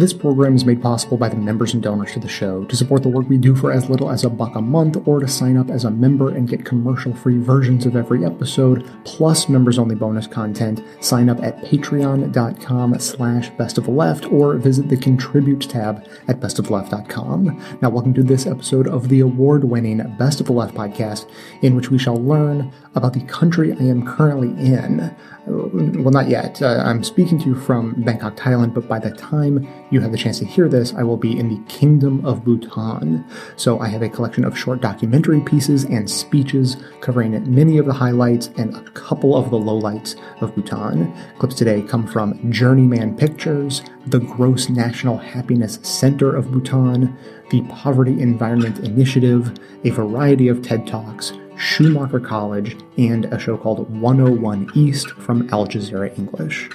This program is made possible by the members and donors to the show. To support the work we do for as little as a buck a month, or to sign up as a member and get commercial free versions of every episode, plus members only bonus content, sign up at patreon.com slash best of the left or visit the contribute tab at bestoftheleft.com. Now, welcome to this episode of the award winning Best of the Left podcast, in which we shall learn about the country I am currently in well, not yet. Uh, I'm speaking to you from Bangkok, Thailand, but by the time you have the chance to hear this, I will be in the Kingdom of Bhutan. So I have a collection of short documentary pieces and speeches covering many of the highlights and a couple of the lowlights of Bhutan. Clips today come from Journeyman Pictures, the Gross National Happiness Center of Bhutan, the Poverty Environment Initiative, a variety of TED Talks, Schumacher College, and a show called 101 East from Al Jazeera English.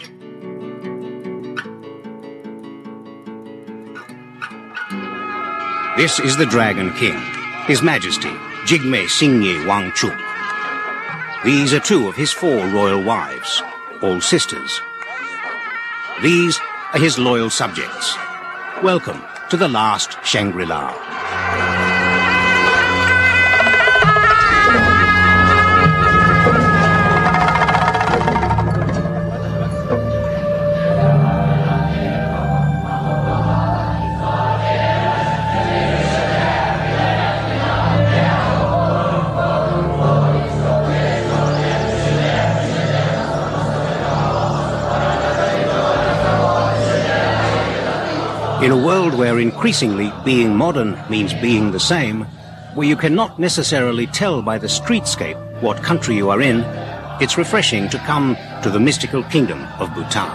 This is the Dragon King, His Majesty Jigme Singye Wangchuck. These are two of his four royal wives, all sisters. These are his loyal subjects. Welcome to the last Shangri-La. In a world where increasingly being modern means being the same, where you cannot necessarily tell by the streetscape what country you are in, it's refreshing to come to the mystical kingdom of Bhutan.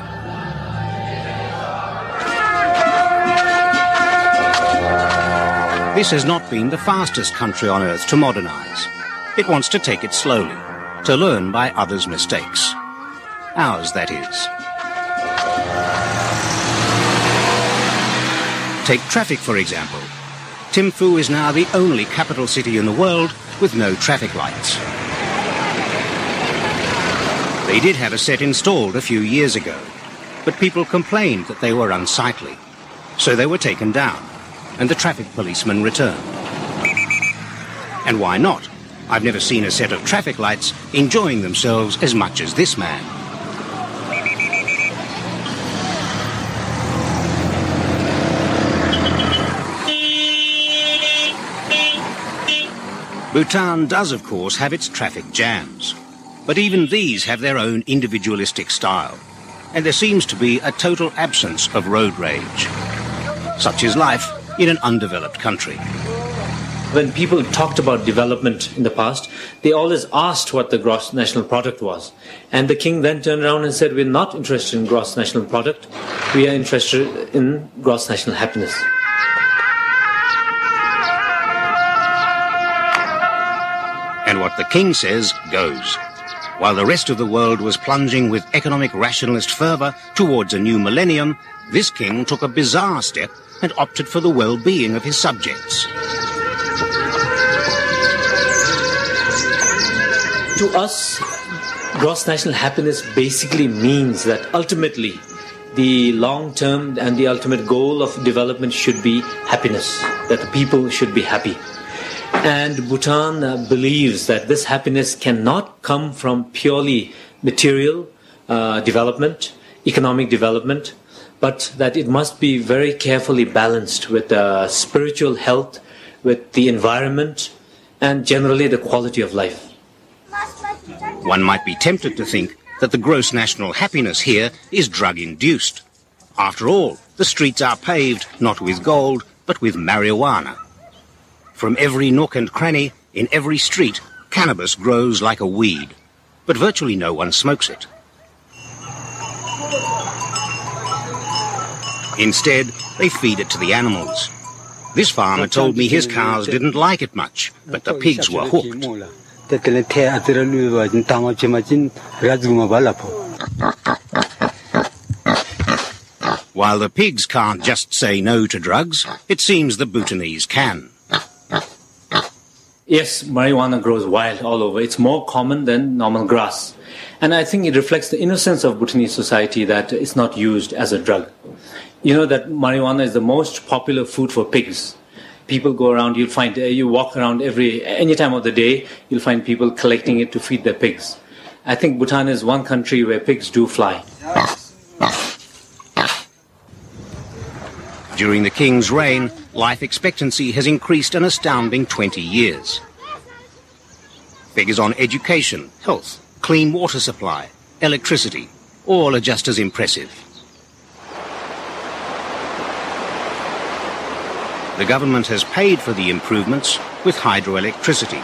This has not been the fastest country on earth to modernize. It wants to take it slowly, to learn by others' mistakes. Ours, that is. Take traffic, for example. Thimphu is now the only capital city in the world with no traffic lights. They did have a set installed a few years ago, but people complained that they were unsightly. So they were taken down, and the traffic policeman returned. And why not? I've never seen a set of traffic lights enjoying themselves as much as this man. Bhutan does, of course, have its traffic jams. But even these have their own individualistic style. And there seems to be a total absence of road rage. Such is life in an undeveloped country. When people talked about development in the past, they always asked what the gross national product was. And the king then turned around and said, We're not interested in gross national product, we are interested in gross national happiness. The king says goes. While the rest of the world was plunging with economic rationalist fervour towards a new millennium, this king took a bizarre step and opted for the well-being of his subjects. To us, gross national happiness basically means that ultimately the long term and the ultimate goal of development should be happiness, that the people should be happy. And Bhutan uh, believes that this happiness cannot come from purely material uh, development, economic development, but that it must be very carefully balanced with uh, spiritual health, with the environment, and generally the quality of life. One might be tempted to think that the gross national happiness here is drug induced. After all, the streets are paved not with gold, but with marijuana. From every nook and cranny, in every street, cannabis grows like a weed, but virtually no one smokes it. Instead, they feed it to the animals. This farmer told me his cows didn't like it much, but the pigs were hooked. While the pigs can't just say no to drugs, it seems the Bhutanese can. Yes, marijuana grows wild all over. It's more common than normal grass. And I think it reflects the innocence of Bhutanese society that it's not used as a drug. You know that marijuana is the most popular food for pigs. People go around, you'll find, uh, you walk around every, any time of the day, you'll find people collecting it to feed their pigs. I think Bhutan is one country where pigs do fly. During the king's reign, life expectancy has increased an astounding 20 years. Figures on education, health, clean water supply, electricity, all are just as impressive. The government has paid for the improvements with hydroelectricity,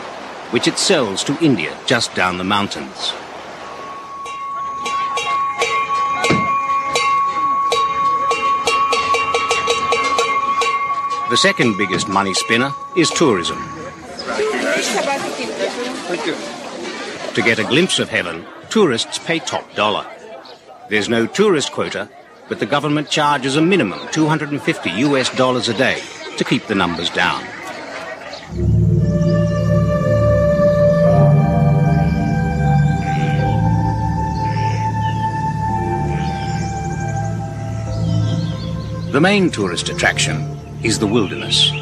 which it sells to India just down the mountains. The second biggest money spinner is tourism. To get a glimpse of heaven, tourists pay top dollar. There's no tourist quota, but the government charges a minimum 250 US dollars a day to keep the numbers down. The main tourist attraction is the wilderness.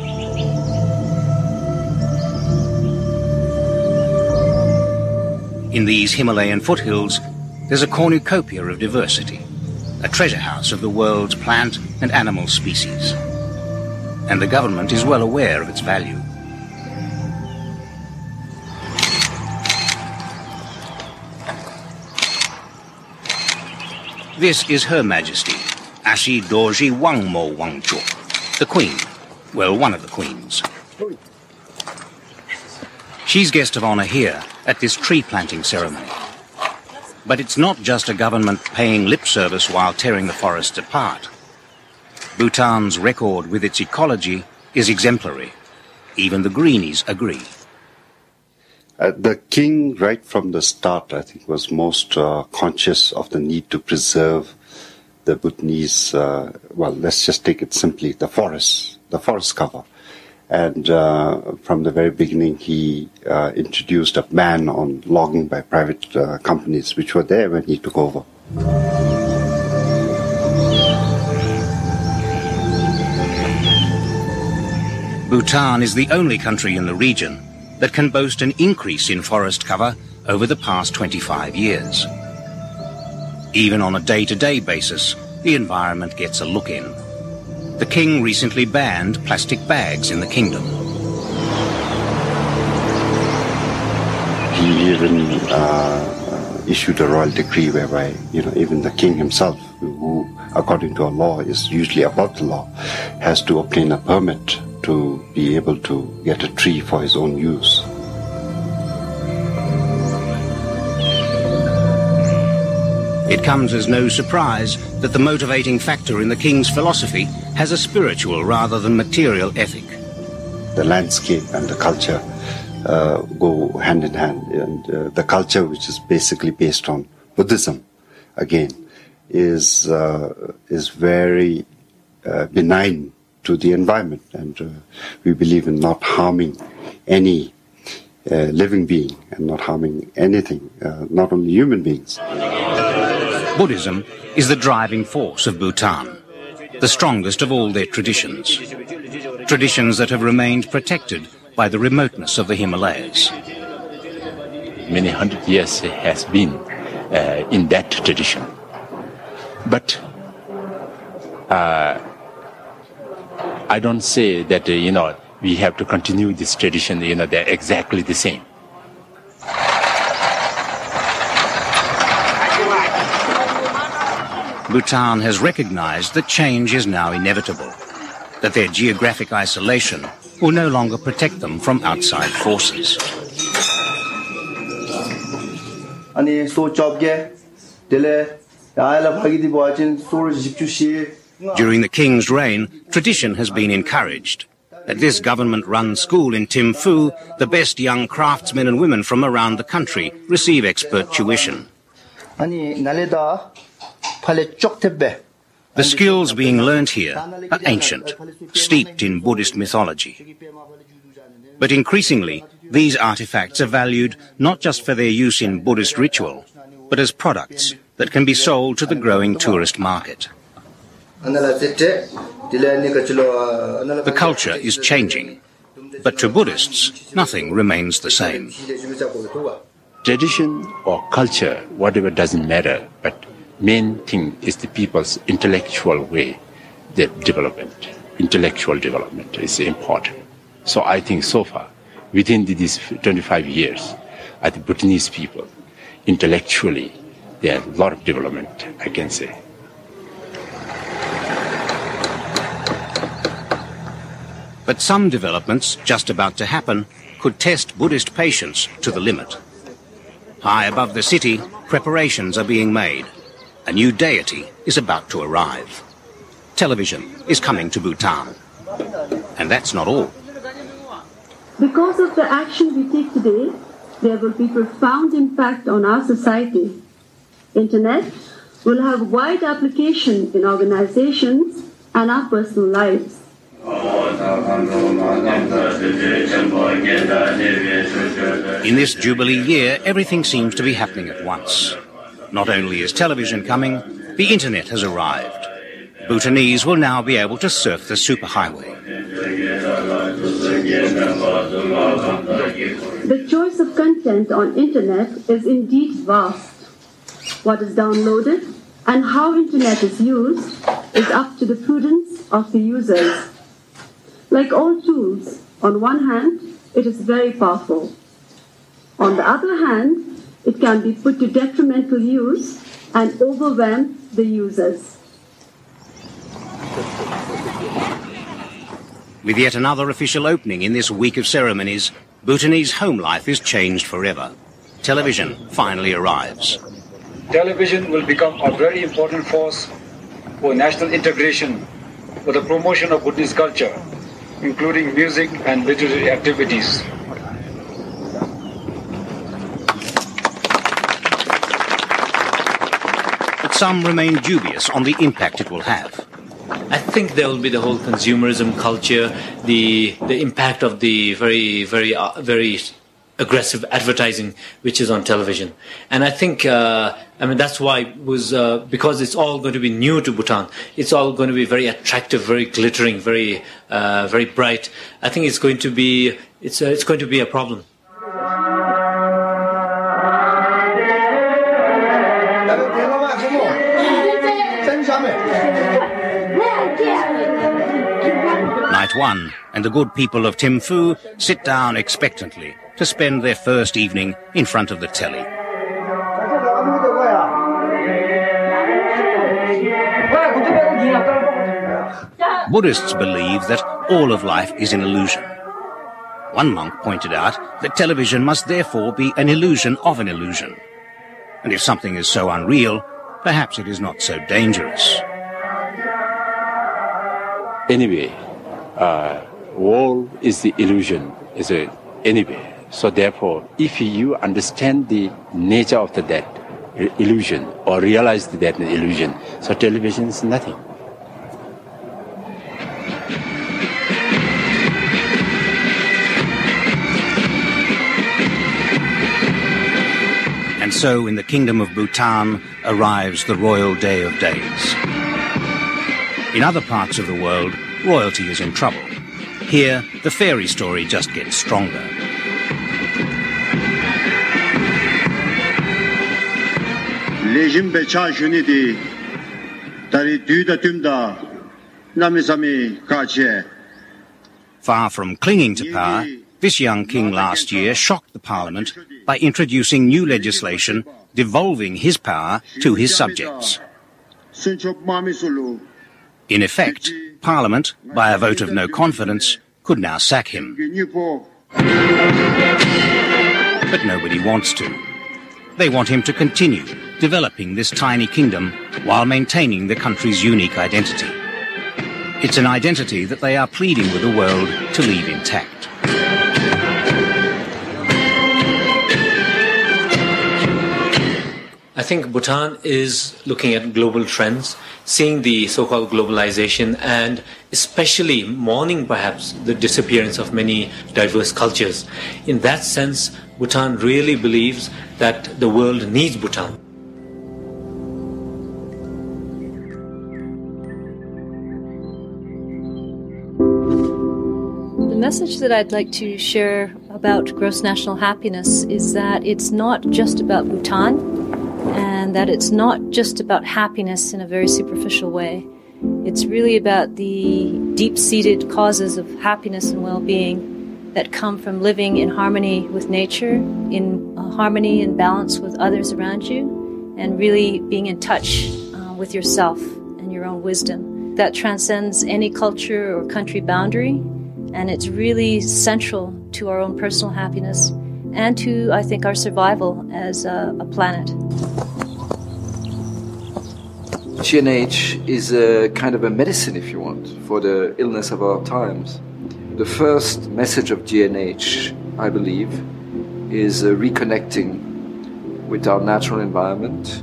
In these Himalayan foothills, there's a cornucopia of diversity, a treasure house of the world's plant and animal species. And the government is well aware of its value. This is Her Majesty, Ashi Dorji Wangmo Wangchuck, the Queen. Well, one of the Queens. She's guest of honor here at this tree planting ceremony. But it's not just a government paying lip service while tearing the forests apart. Bhutan's record with its ecology is exemplary. Even the greenies agree. Uh, the king, right from the start, I think, was most uh, conscious of the need to preserve the Bhutanese, uh, well, let's just take it simply, the forests, the forest cover. And uh, from the very beginning, he uh, introduced a ban on logging by private uh, companies, which were there when he took over. Bhutan is the only country in the region that can boast an increase in forest cover over the past 25 years. Even on a day-to-day basis, the environment gets a look in. The king recently banned plastic bags in the kingdom. He even uh, issued a royal decree whereby, you know, even the king himself, who, according to a law, is usually above the law, has to obtain a permit to be able to get a tree for his own use. It comes as no surprise that the motivating factor in the king's philosophy has a spiritual rather than material ethic. The landscape and the culture uh, go hand in hand, and uh, the culture, which is basically based on Buddhism, again, is uh, is very uh, benign to the environment, and uh, we believe in not harming any uh, living being and not harming anything, not only human beings. Buddhism is the driving force of Bhutan, the strongest of all their traditions. Traditions that have remained protected by the remoteness of the Himalayas. Many hundred years has been uh, in that tradition. But uh, I don't say that, uh, you know, we have to continue this tradition, you know, they're exactly the same. Bhutan has recognized that change is now inevitable, that their geographic isolation will no longer protect them from outside forces. During the king's reign, tradition has been encouraged. At this government-run school in Thimphu, the best young craftsmen and women from around the country receive expert tuition. The skills being learnt here are ancient, steeped in Buddhist mythology. But increasingly, these artifacts are valued not just for their use in Buddhist ritual, but as products that can be sold to the growing tourist market. The culture is changing, but to Buddhists, nothing remains the same. Tradition or culture, whatever doesn't matter, but main thing is the people's intellectual way, their development. Intellectual development is important. So I think so far, within these 25 years, at the Bhutanese people, intellectually, there are a lot of development, I can say. But some developments just about to happen could test Buddhist patience to the limit. High above the city, preparations are being made. A new deity is about to arrive. Television is coming to Bhutan. And that's not all. Because of the action we take today, there will be profound impact on our society. Internet will have wide application in organizations and our personal lives. In this Jubilee year, everything seems to be happening at once. Not only is television coming, the internet has arrived. Bhutanese will now be able to surf the superhighway. The choice of content on internet is indeed vast. What is downloaded and how internet is used is up to the prudence of the users. Like all tools, on one hand, it is very powerful. On the other hand, it can be put to detrimental use and overwhelm the users. With yet another official opening in this week of ceremonies, Bhutanese home life is changed forever. Television finally arrives. Television will become a very important force for national integration, for the promotion of Bhutanese culture, including music and literary activities. Some remain dubious on the impact it will have. I think there will be the whole consumerism culture, the the impact of the very very uh, very aggressive advertising which is on television, and I think uh, I mean that's why it was uh, because it's all going to be new to Bhutan. It's all going to be very attractive, very glittering, very uh, very bright. I think it's going to be it's uh, it's going to be a problem. One, and the good people of Thimphu sit down expectantly to spend their first evening in front of the telly. Buddhists believe that all of life is an illusion. One monk pointed out that television must therefore be an illusion of an illusion. And if something is so unreal, perhaps it is not so dangerous. Anyway, uh, world is the illusion, is a anyway. So therefore, if you understand the nature of the that illusion or realize the that illusion, so television is nothing. And so in the kingdom of Bhutan arrives the royal day of days. In other parts of the world, royalty is in trouble. Here, the fairy story just gets stronger. lejim becha shuni di tari duda tumda namisami kache. Far from clinging to power, this young king last year shocked the parliament by introducing new legislation devolving his power to his subjects. In effect, Parliament, by a vote of no confidence, could now sack him. But nobody wants to. They want him to continue developing this tiny kingdom while maintaining the country's unique identity. It's an identity that they are pleading with the world to leave intact. I think Bhutan is looking at global trends, seeing the so called globalization, and especially mourning perhaps the disappearance of many diverse cultures. In that sense, Bhutan really believes that the world needs Bhutan. The message that I'd like to share about gross national happiness is that it's not just about Bhutan and that it's not just about happiness in a very superficial way. It's really about the deep seated causes of happiness and well being that come from living in harmony with nature, in uh, harmony and balance with others around you, and really being in touch uh, with yourself and your own wisdom. That transcends any culture or country boundary and it's really central to our own personal happiness and to, I think, our survival as a, a planet. GNH is a kind of a medicine, if you want, for the illness of our times. The first message of GNH, I believe, is uh, reconnecting with our natural environment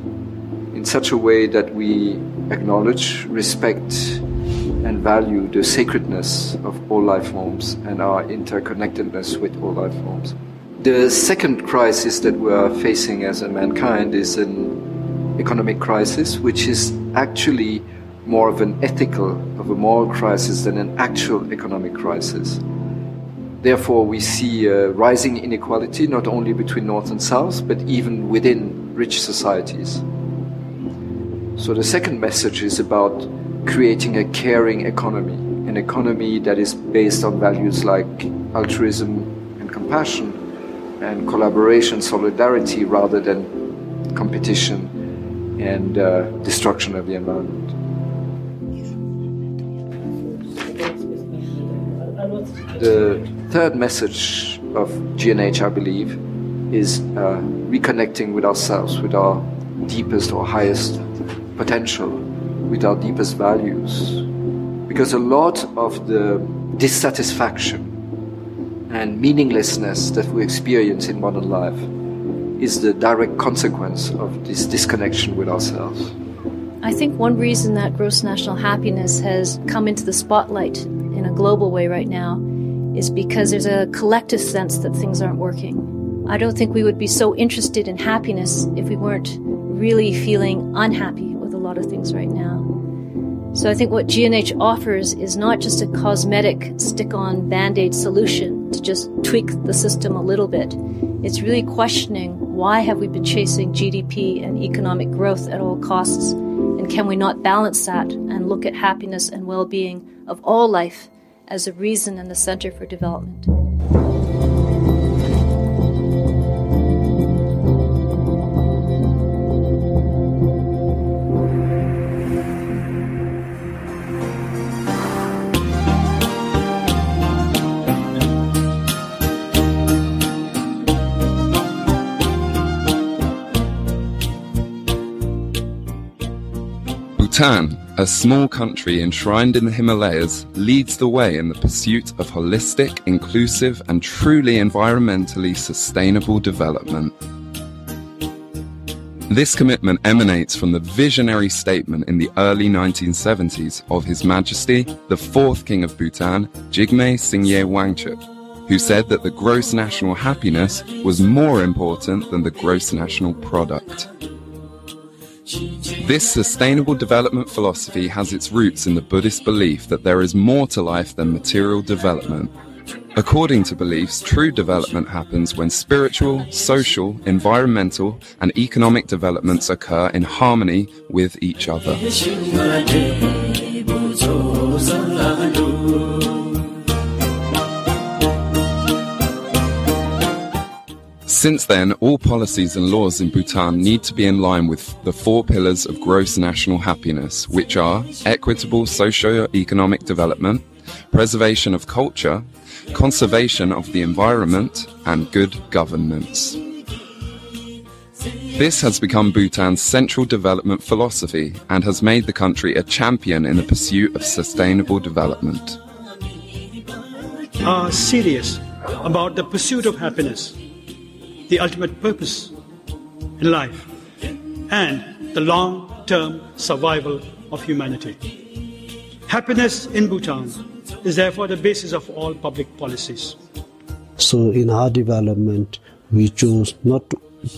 in such a way that we acknowledge, respect, and value the sacredness of all life forms and our interconnectedness with all life forms. The second crisis that we are facing as a mankind is an economic crisis, which is actually more of an ethical, of a moral crisis than an actual economic crisis. Therefore, we see a rising inequality not only between North and South, but even within rich societies. So, the second message is about creating a caring economy, an economy that is based on values like altruism and compassion and collaboration, solidarity, rather than competition and uh, destruction of the environment. The third message of GNH, I believe, is uh, reconnecting with ourselves, with our deepest or highest potential with our deepest values. Because a lot of the dissatisfaction and meaninglessness that we experience in modern life is the direct consequence of this disconnection with ourselves. I think one reason that gross national happiness has come into the spotlight in a global way right now is because there's a collective sense that things aren't working. I don't think we would be so interested in happiness if we weren't really feeling unhappy with a lot of things right now. So I think what GNH offers is not just a cosmetic stick on band aid solution to just tweak the system a little bit. It's really questioning why have we been chasing GDP and economic growth at all costs? And can we not balance that and look at happiness and well being of all life as a reason and the center for development? Bhutan, a small country enshrined in the Himalayas, leads the way in the pursuit of holistic, inclusive, and truly environmentally sustainable development. This commitment emanates from the visionary statement in the early 1970s of His Majesty, the fourth King of Bhutan, Jigme Singye Wangchuck, who said that the gross national happiness was more important than the gross national product. This sustainable development philosophy has its roots in the Buddhist belief that there is more to life than material development. According to beliefs, true development happens when spiritual, social, environmental, and economic developments occur in harmony with each other. Since then, all policies and laws in Bhutan need to be in line with the four pillars of gross national happiness, which are equitable socio-economic development, preservation of culture, conservation of the environment, and good governance. This has become Bhutan's central development philosophy and has made the country a champion in the pursuit of sustainable development. Are serious about the pursuit of happiness the ultimate purpose in life and the long term survival of humanity. Happiness in Bhutan is therefore the basis of all public policies. So, in our development, we chose not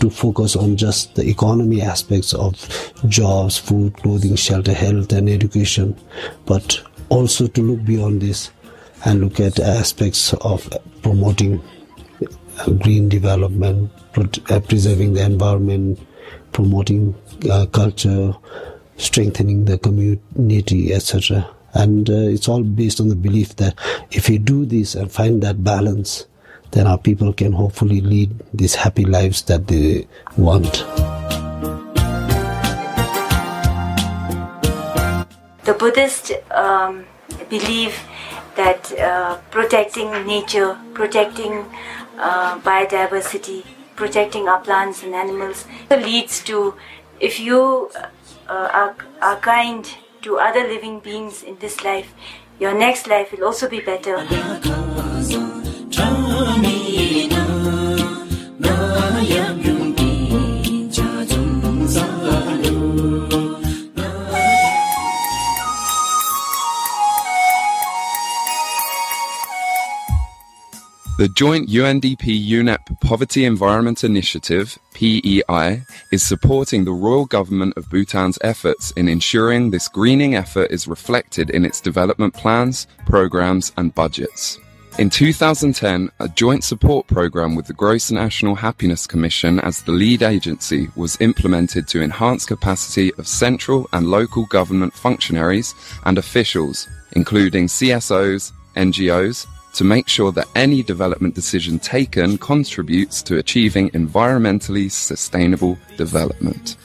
to focus on just the economy aspects of jobs, food, clothing, shelter, health, and education, but also to look beyond this and look at aspects of promoting green development, uh, preserving the environment, promoting uh, culture, strengthening the community, etc. And uh, it's all based on the belief that if we do this and find that balance, then our people can hopefully lead these happy lives that they want. The Buddhists um, believe that uh, protecting nature, protecting uh, biodiversity, protecting our plants and animals leads to if you uh, are, are kind to other living beings in this life, your next life will also be better. The joint UNDP UNEP Poverty Environment Initiative, PEI, is supporting the Royal Government of Bhutan's efforts in ensuring this greening effort is reflected in its development plans, programs, and budgets. In 2010, a joint support program with the Gross National Happiness Commission as the lead agency was implemented to enhance capacity of central and local government functionaries and officials, including CSOs, NGOs, to make sure that any development decision taken contributes to achieving environmentally sustainable development.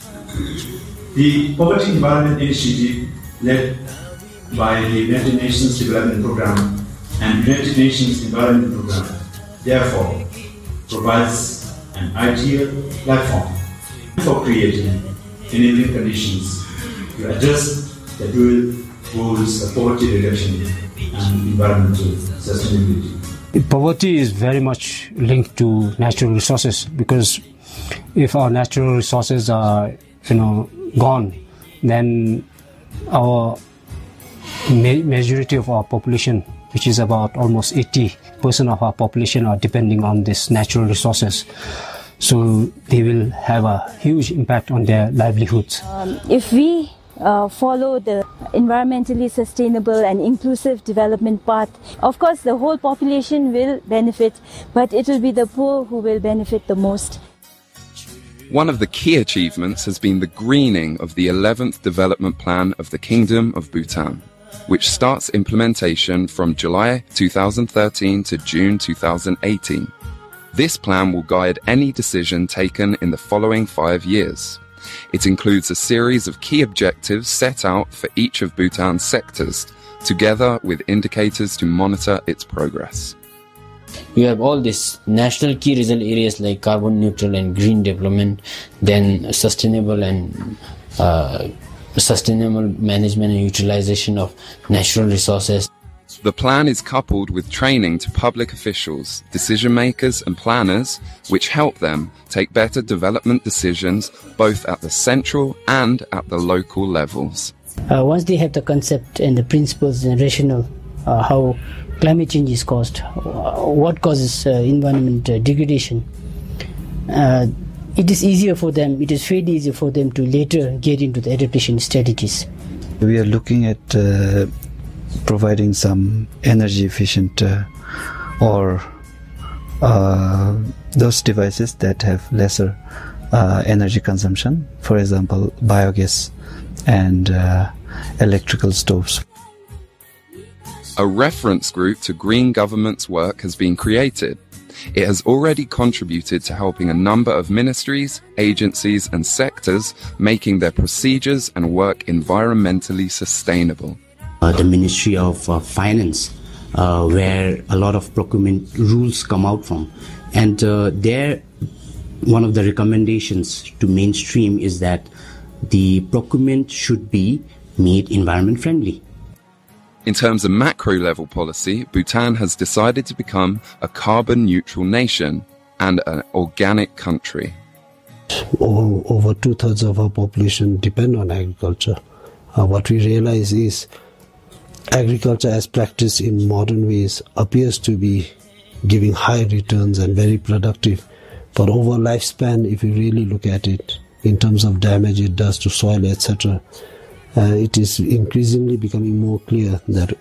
The Poverty Environment Initiative, led by the United Nations Development Programme and United Nations Environment Programme, therefore provides an ideal platform for creating enabling conditions to address the dual goals of poverty reduction and environmental sustainability. Poverty is very much linked to natural resources because if our natural resources are, you know, gone, then our ma- majority of our population, which is about almost 80% of our population, are depending on these natural resources. So they will have a huge impact on their livelihoods. Um, if we uh, follow the environmentally sustainable and inclusive development path. Of course, the whole population will benefit, but it will be the poor who will benefit the most. One of the key achievements has been the greening of the 11th Development Plan of the Kingdom of Bhutan, which starts implementation from July 2013 to June 2018. This plan will guide any decision taken in the following five years. It includes a series of key objectives set out for each of Bhutan's sectors, together with indicators to monitor its progress. You have all these national key result areas like carbon neutral and green development, then sustainable and uh, sustainable management and utilization of natural resources. The plan is coupled with training to public officials, decision makers, and planners, which help them take better development decisions both at the central and at the local levels. Uh, once they have the concept and the principles and rationale, uh, how climate change is caused, uh, what causes uh, environment uh, degradation, uh, it is easier for them, it is fairly easier for them to later get into the adaptation strategies. We are looking at providing some energy efficient uh, or uh, those devices that have lesser uh, energy consumption, for example, biogas and uh, electrical stoves. A reference group to green government's work has been created. It has already contributed to helping a number of ministries, agencies, and sectors making their procedures and work environmentally sustainable. Uh, the Ministry of uh, Finance, uh, where a lot of procurement rules come out from. And there, one of the recommendations to mainstream is that the procurement should be made environment friendly. In terms of macro level policy, Bhutan has decided to become a carbon neutral nation and an organic country. Over two thirds of our population depend on agriculture. Uh, what we realize is agriculture as practiced in modern ways appears to be giving high returns and very productive. But over lifespan, if you really look at it in terms of damage it does to soil, etc., uh, it is increasingly becoming more clear that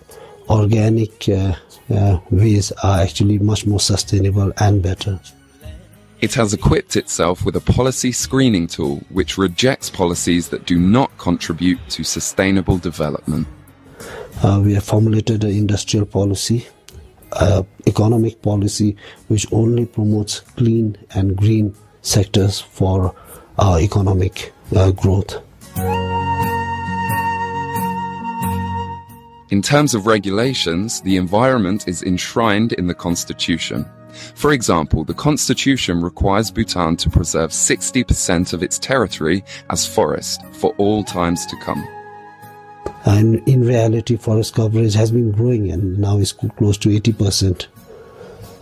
organic uh, uh, ways are actually much more sustainable and better. It has equipped itself with a policy screening tool which rejects policies that do not contribute to sustainable development. Uh, we have formulated an industrial policy, uh, economic policy, which only promotes clean and green sectors for our economic uh, growth. In terms of regulations, the environment is enshrined in the constitution. For example, the constitution requires Bhutan to preserve 60% of its territory as forest for all times to come. And in reality, forest coverage has been growing and now is close to 80%.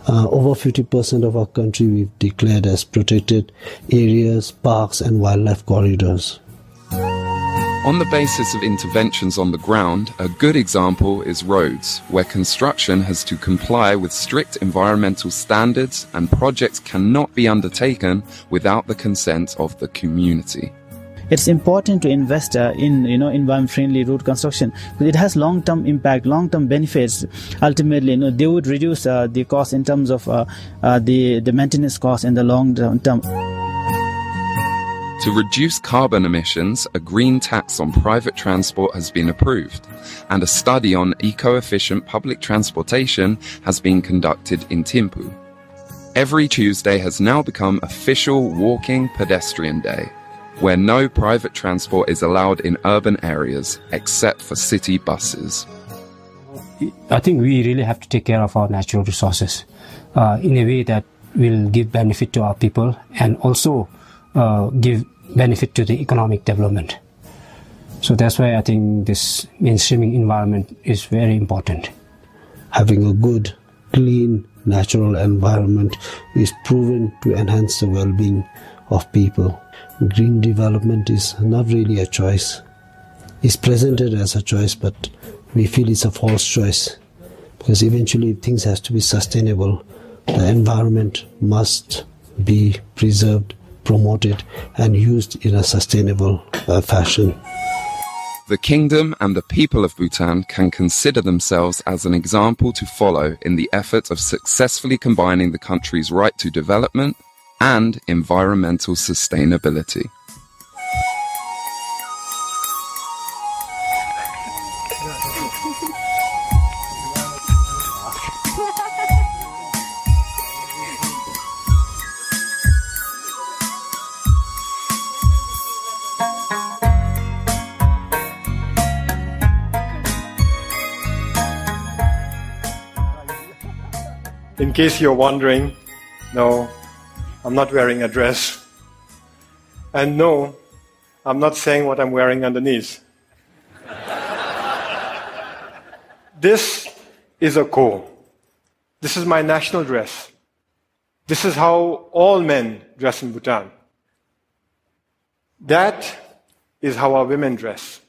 Uh, over 50% of our country we've declared as protected areas, parks, and wildlife corridors. On the basis of interventions on the ground, a good example is roads, where construction has to comply with strict environmental standards and projects cannot be undertaken without the consent of the community it's important to invest uh, in you know environment friendly road construction because it has long term impact long term benefits. Ultimately you know they would reduce uh, the cost in terms of uh, uh the the maintenance cost in the long term. To reduce carbon emissions, a green tax on private transport has been approved, and a study on eco efficient public transportation has been conducted in Thimphu. Every Tuesday has now become official walking pedestrian day, where no private transport is allowed in urban areas except for city buses. I think we really have to take care of our natural resources uh, in a way that will give benefit to our people and also uh, give benefit to the economic development. So that's why I think this mainstreaming environment is very important. Having a good, clean, natural environment is proven to enhance the well-being of people. Green development is not really a choice. It's presented as a choice, but we feel it's a false choice because eventually things have to be sustainable. The environment must be preserved promoted and used in a sustainable uh, fashion. The kingdom and the people of Bhutan can consider themselves as an example to follow in the effort of successfully combining the country's right to development and environmental sustainability. In case you're wondering, no, I'm not wearing a dress. And no, I'm not saying what I'm wearing underneath. this is a gho. This is my national dress. This is how all men dress in Bhutan. That is how our women dress.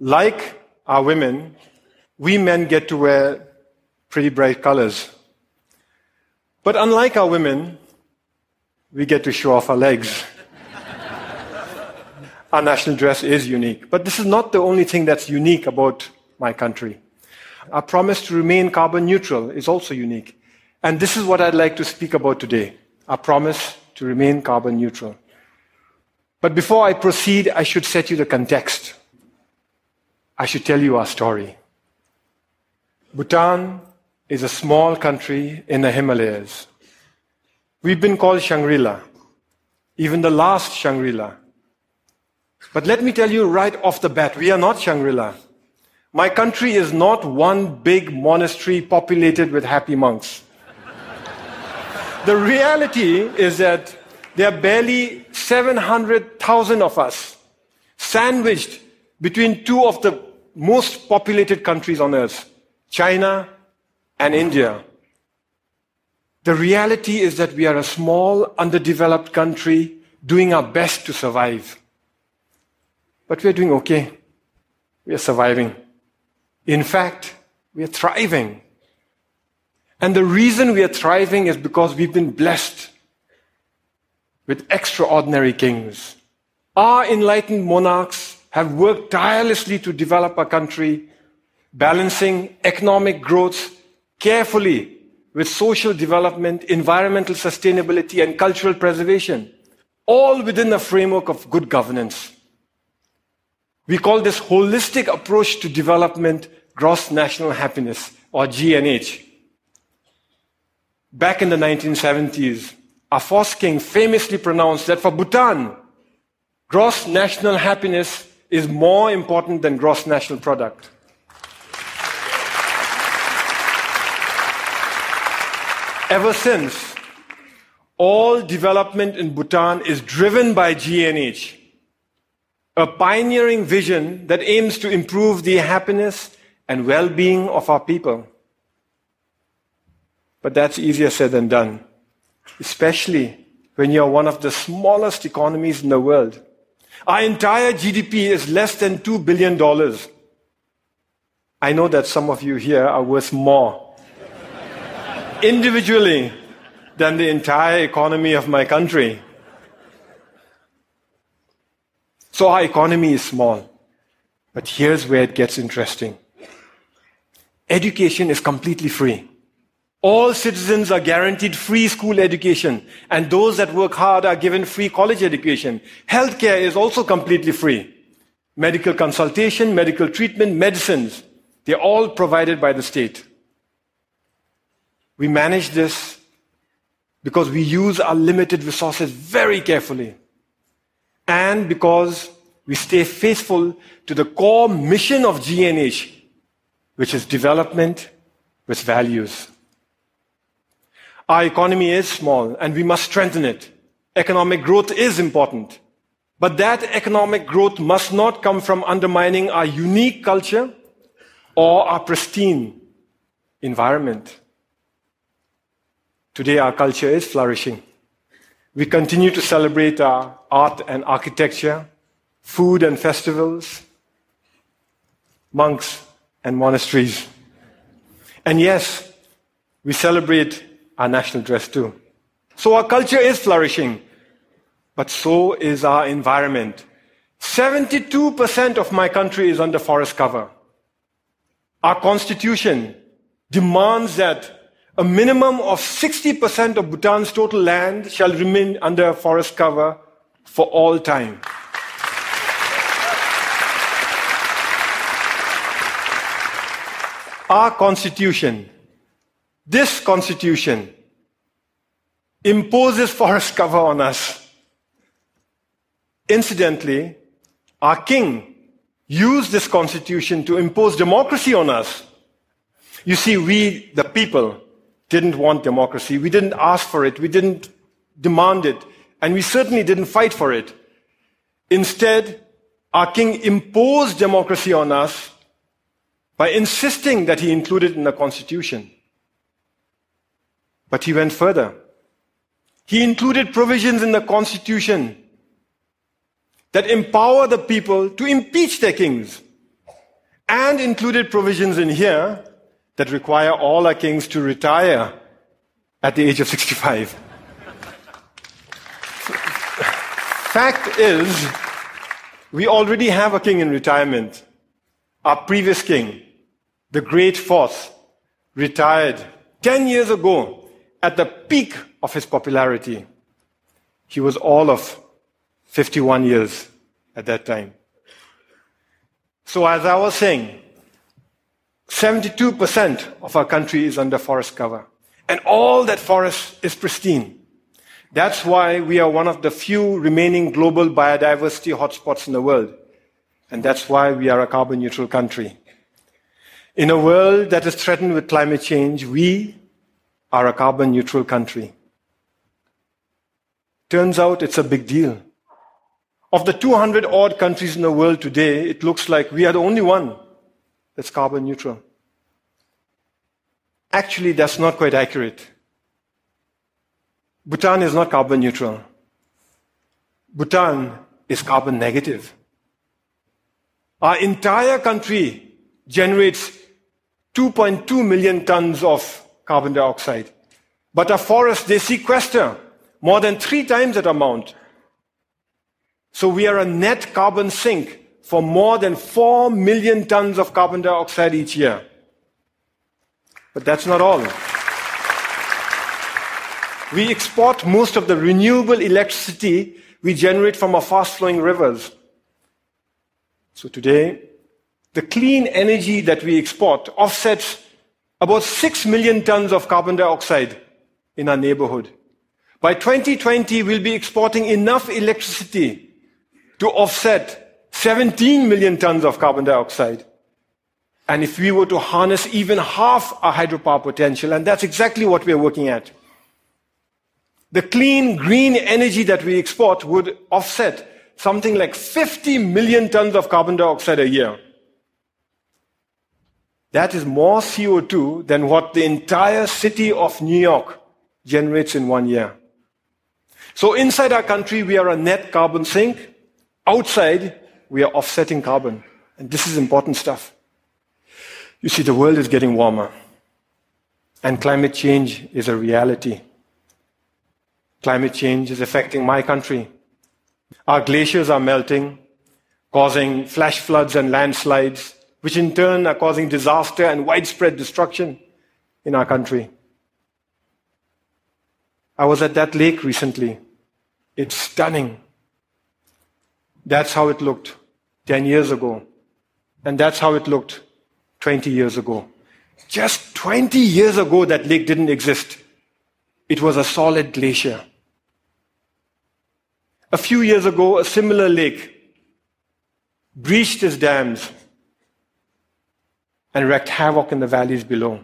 Like our women, we men get to wear pretty bright colors. But unlike our women, we get to show off our legs. our national dress is unique. But this is not the only thing that's unique about my country. Our promise to remain carbon neutral is also unique. And this is what I'd like to speak about today our promise to remain carbon neutral. But before I proceed, I should set you the context. I should tell you our story. Bhutan is a small country in the Himalayas. We've been called Shangri-La, even the last Shangri-La. But let me tell you right off the bat, we are not Shangri-La. My country is not one big monastery populated with happy monks. the reality is that there are barely 700,000 of us sandwiched between two of the most populated countries on earth, China and India. The reality is that we are a small, underdeveloped country doing our best to survive. But we are doing okay. We are surviving. In fact, we are thriving. And the reason we are thriving is because we've been blessed with extraordinary kings. Our enlightened monarchs have worked tirelessly to develop our country balancing economic growth carefully with social development, environmental sustainability, and cultural preservation, all within a framework of good governance. We call this holistic approach to development gross national happiness, or GNH. Back in the 1970s, a first king famously pronounced that for Bhutan, gross national happiness is more important than gross national product. Ever since, all development in Bhutan is driven by GNH, a pioneering vision that aims to improve the happiness and well being of our people. But that's easier said than done, especially when you're one of the smallest economies in the world. Our entire GDP is less than $2 billion. I know that some of you here are worth more individually than the entire economy of my country. So our economy is small. But here's where it gets interesting education is completely free. All citizens are guaranteed free school education, and those that work hard are given free college education. Healthcare is also completely free. Medical consultation, medical treatment, medicines, they're all provided by the state. We manage this because we use our limited resources very carefully, and because we stay faithful to the core mission of GNH, which is development with values. Our economy is small and we must strengthen it. Economic growth is important. But that economic growth must not come from undermining our unique culture or our pristine environment. Today, our culture is flourishing. We continue to celebrate our art and architecture, food and festivals, monks and monasteries. And yes, we celebrate our national dress too. So our culture is flourishing, but so is our environment. 72% of my country is under forest cover. Our constitution demands that a minimum of 60% of Bhutan's total land shall remain under forest cover for all time. Our constitution this constitution imposes forest cover on us. Incidentally, our king used this constitution to impose democracy on us. You see, we, the people, didn't want democracy. We didn't ask for it. We didn't demand it. And we certainly didn't fight for it. Instead, our king imposed democracy on us by insisting that he include it in the constitution. But he went further. He included provisions in the constitution that empower the people to impeach their kings and included provisions in here that require all our kings to retire at the age of 65. Fact is, we already have a king in retirement. Our previous king, the great fourth, retired 10 years ago at the peak of his popularity. He was all of 51 years at that time. So, as I was saying, 72% of our country is under forest cover. And all that forest is pristine. That's why we are one of the few remaining global biodiversity hotspots in the world. And that's why we are a carbon neutral country. In a world that is threatened with climate change, we are a carbon neutral country. Turns out it's a big deal. Of the 200 odd countries in the world today, it looks like we are the only one that's carbon neutral. Actually, that's not quite accurate. Bhutan is not carbon neutral. Bhutan is carbon negative. Our entire country generates 2.2 million tons of carbon dioxide. But our forests, they sequester more than three times that amount. So we are a net carbon sink for more than 4 million tons of carbon dioxide each year. But that's not all. We export most of the renewable electricity we generate from our fast flowing rivers. So today, the clean energy that we export offsets about 6 million tons of carbon dioxide in our neighborhood. By 2020, we'll be exporting enough electricity to offset 17 million tons of carbon dioxide. And if we were to harness even half our hydropower potential, and that's exactly what we're working at, the clean green energy that we export would offset something like 50 million tons of carbon dioxide a year. That is more CO2 than what the entire city of New York generates in one year. So inside our country, we are a net carbon sink. Outside, we are offsetting carbon. And this is important stuff. You see, the world is getting warmer. And climate change is a reality. Climate change is affecting my country. Our glaciers are melting, causing flash floods and landslides, which in turn are causing disaster and widespread destruction in our country. I was at that lake recently. It's stunning. That's how it looked 10 years ago. And that's how it looked 20 years ago. Just 20 years ago, that lake didn't exist. It was a solid glacier. A few years ago, a similar lake breached its dams and wreaked havoc in the valleys below.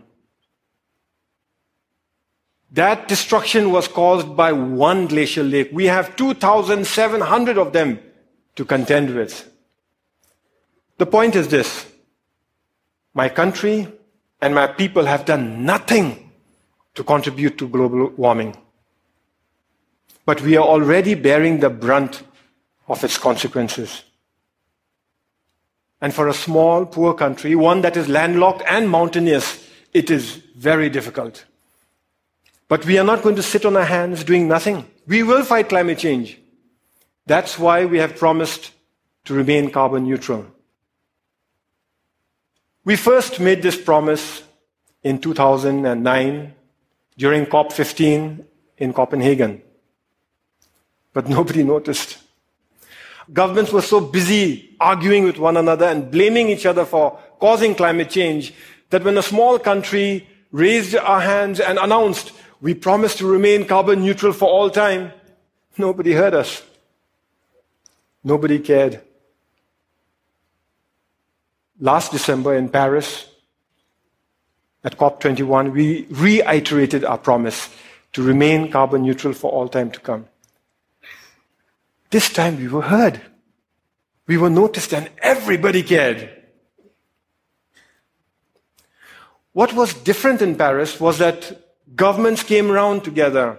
That destruction was caused by one glacial lake. We have 2,700 of them to contend with. The point is this my country and my people have done nothing to contribute to global warming. But we are already bearing the brunt of its consequences. And for a small, poor country, one that is landlocked and mountainous, it is very difficult. But we are not going to sit on our hands doing nothing. We will fight climate change. That's why we have promised to remain carbon neutral. We first made this promise in 2009 during COP15 in Copenhagen. But nobody noticed. Governments were so busy arguing with one another and blaming each other for causing climate change that when a small country raised our hands and announced, we promise to remain carbon neutral for all time, nobody heard us. Nobody cared. Last December in Paris, at COP21, we reiterated our promise to remain carbon neutral for all time to come. This time we were heard. We were noticed and everybody cared. What was different in Paris was that governments came around together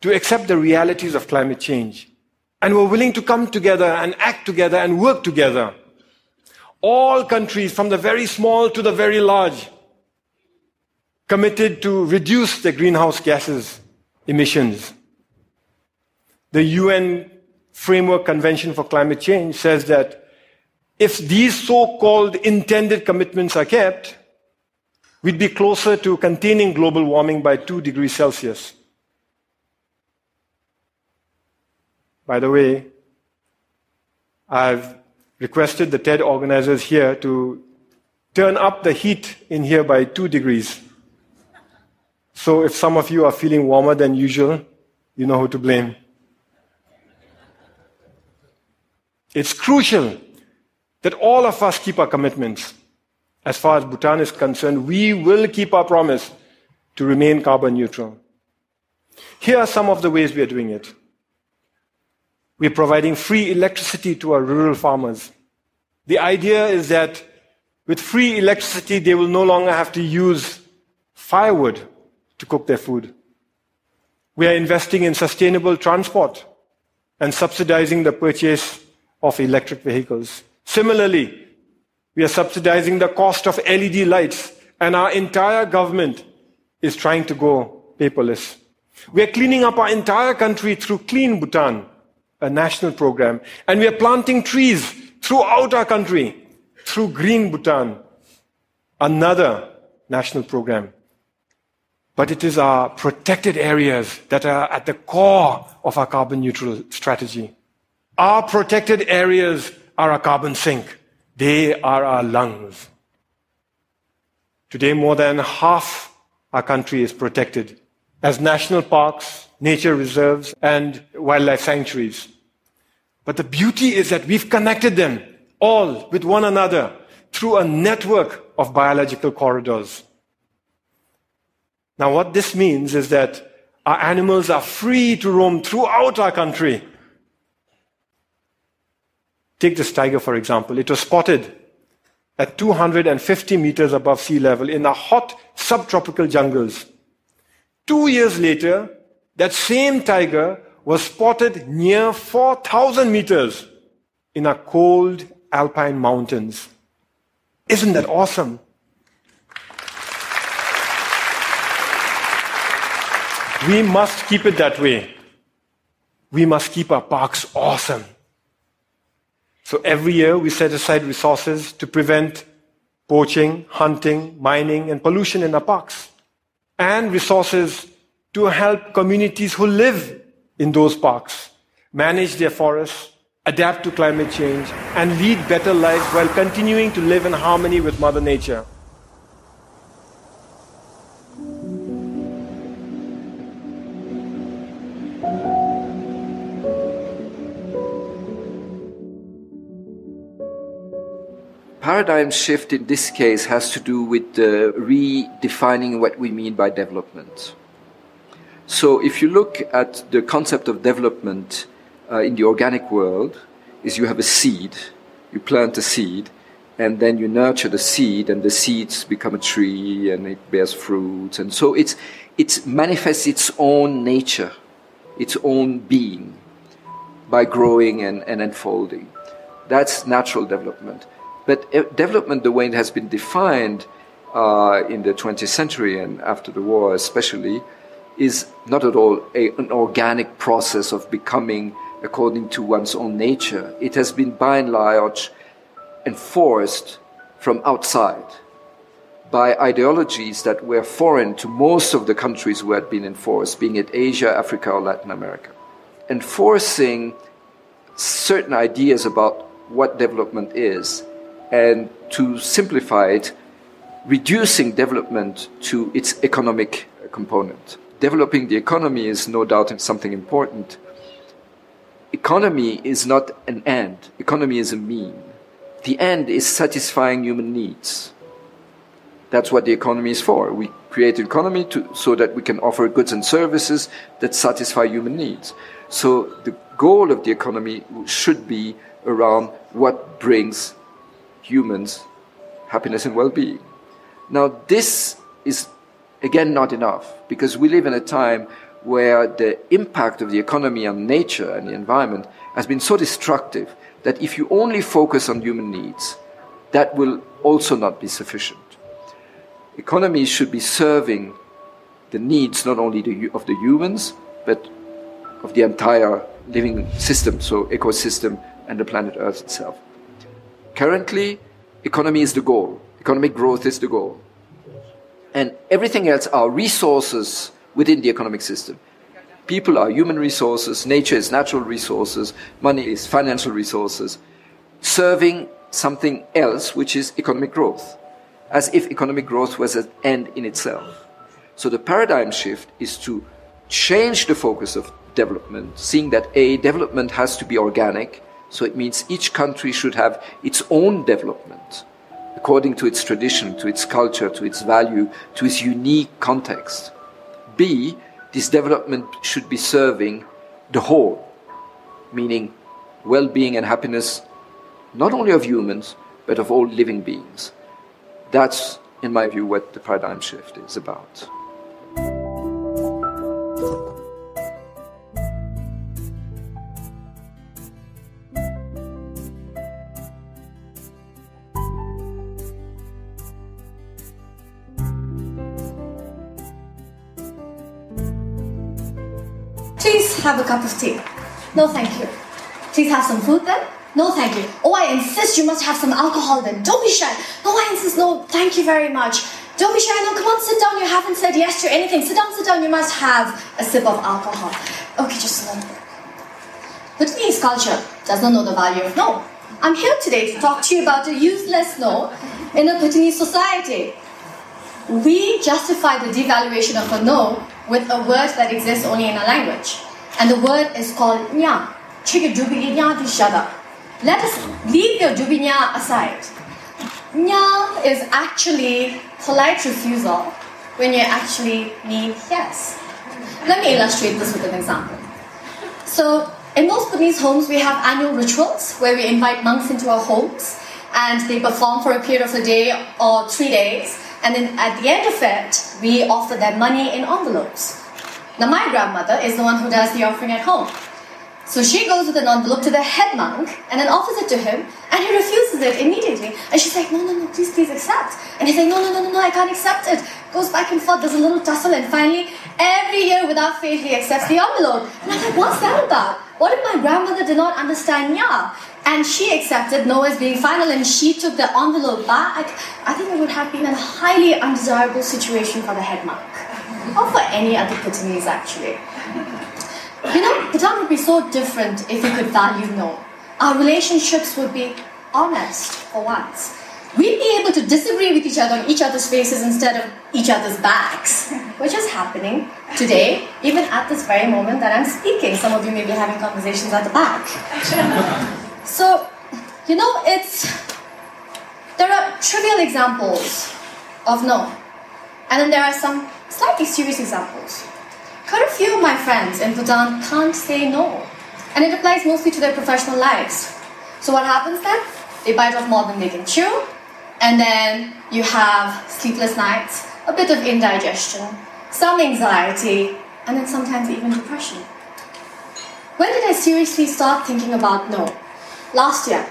to accept the realities of climate change and were willing to come together and act together and work together. All countries, from the very small to the very large, committed to reduce their greenhouse gases emissions. The UN Framework Convention for Climate Change says that if these so called intended commitments are kept, we'd be closer to containing global warming by 2 degrees Celsius. By the way, I've requested the TED organizers here to turn up the heat in here by 2 degrees. So if some of you are feeling warmer than usual, you know who to blame. It's crucial that all of us keep our commitments. As far as Bhutan is concerned, we will keep our promise to remain carbon neutral. Here are some of the ways we are doing it. We're providing free electricity to our rural farmers. The idea is that with free electricity, they will no longer have to use firewood to cook their food. We are investing in sustainable transport and subsidizing the purchase of electric vehicles. Similarly, we are subsidizing the cost of LED lights, and our entire government is trying to go paperless. We are cleaning up our entire country through Clean Bhutan, a national program, and we are planting trees throughout our country through Green Bhutan, another national program. But it is our protected areas that are at the core of our carbon neutral strategy. Our protected areas are our carbon sink. They are our lungs. Today, more than half our country is protected as national parks, nature reserves, and wildlife sanctuaries. But the beauty is that we've connected them all with one another through a network of biological corridors. Now, what this means is that our animals are free to roam throughout our country. Take this tiger, for example. It was spotted at 250 meters above sea level in the hot subtropical jungles. Two years later, that same tiger was spotted near 4,000 meters in our cold alpine mountains. Isn't that awesome? We must keep it that way. We must keep our parks awesome. So every year we set aside resources to prevent poaching, hunting, mining, and pollution in our parks and resources to help communities who live in those parks manage their forests, adapt to climate change, and lead better lives while continuing to live in harmony with Mother Nature. paradigm shift in this case has to do with uh, redefining what we mean by development. So if you look at the concept of development uh, in the organic world, is you have a seed, you plant a seed, and then you nurture the seed, and the seeds become a tree, and it bears fruits, and so it's it manifests its own nature, its own being, by growing and, and unfolding. That's natural development. But uh, development, the way it has been defined uh, in the 20th century and after the war, especially, is not at all a, an organic process of becoming according to one's own nature. It has been by and large enforced from outside by ideologies that were foreign to most of the countries who had been enforced, being it Asia, Africa, or Latin America. Enforcing certain ideas about what development is and to simplify it, reducing development to its economic component. Developing the economy is no doubt something important. Economy is not an end, economy is a mean. The end is satisfying human needs. That's what the economy is for. We create an economy to, so that we can offer goods and services that satisfy human needs. So the goal of the economy should be around what brings humans happiness and well being. Now, this is again not enough because we live in a time where the impact of the economy on nature and the environment has been so destructive that if you only focus on human needs, that will also not be sufficient. Economies should be serving the needs not only of the humans, but of the entire living system, so ecosystem and the planet Earth itself. Currently, economy is the goal. Economic growth is the goal. And everything else are resources within the economic system. People are human resources, nature is natural resources, money is financial resources, serving something else, which is economic growth, as if economic growth was an end in itself. So the paradigm shift is to change the focus of development, seeing that A, development has to be organic, so it means each country should have its own development according to its tradition, to its culture, to its value, to its unique context. B, this development should be serving the whole, meaning well being and happiness not only of humans, but of all living beings. That's, in my view, what the paradigm shift is about. Cup of tea. No, thank you. Please have some food then. No, thank you. Oh, I insist you must have some alcohol then. Don't be shy. No, I insist. No, thank you very much. Don't be shy. No, come on, sit down. You haven't said yes to anything. Sit down, sit down. You must have a sip of alcohol. Okay, just a moment. Bhutanese culture does not know the value of no. I'm here today to talk to you about a useless no in a Bhutanese society. We justify the devaluation of a no with a word that exists only in a language. And the word is called nya. Shut up. Let us leave your dubinya aside. Nya is actually polite refusal when you actually mean yes. Let me illustrate this with an example. So, in most Burmese homes, we have annual rituals where we invite monks into our homes and they perform for a period of a day or three days. And then at the end of it, we offer them money in envelopes. Now, my grandmother is the one who does the offering at home. So she goes with an envelope to the head monk and then offers it to him, and he refuses it immediately. And she's like, No, no, no, please, please accept. And he's like, No, no, no, no, no, I can't accept it. Goes back and forth, there's a little tussle, and finally, every year without fail, he accepts the envelope. And I'm like, What's that about? What if my grandmother did not understand yeah? And she accepted no as being final, and she took the envelope back. I think it would have been a highly undesirable situation for the head monk, or for any other Bhutanese actually. You know, Bhutan would be so different if we could value no. Our relationships would be honest for once. We'd be able to disagree with each other on each other's faces instead of each other's backs, which is happening today, even at this very moment that I'm speaking. Some of you may be having conversations at the back. so, you know, it's there are trivial examples of no, and then there are some slightly serious examples. Quite a few of my friends in Bhutan can't say no. And it applies mostly to their professional lives. So what happens then? They bite off more than they can chew, and then you have sleepless nights, a bit of indigestion, some anxiety, and then sometimes even depression. When did I seriously start thinking about no? Last year,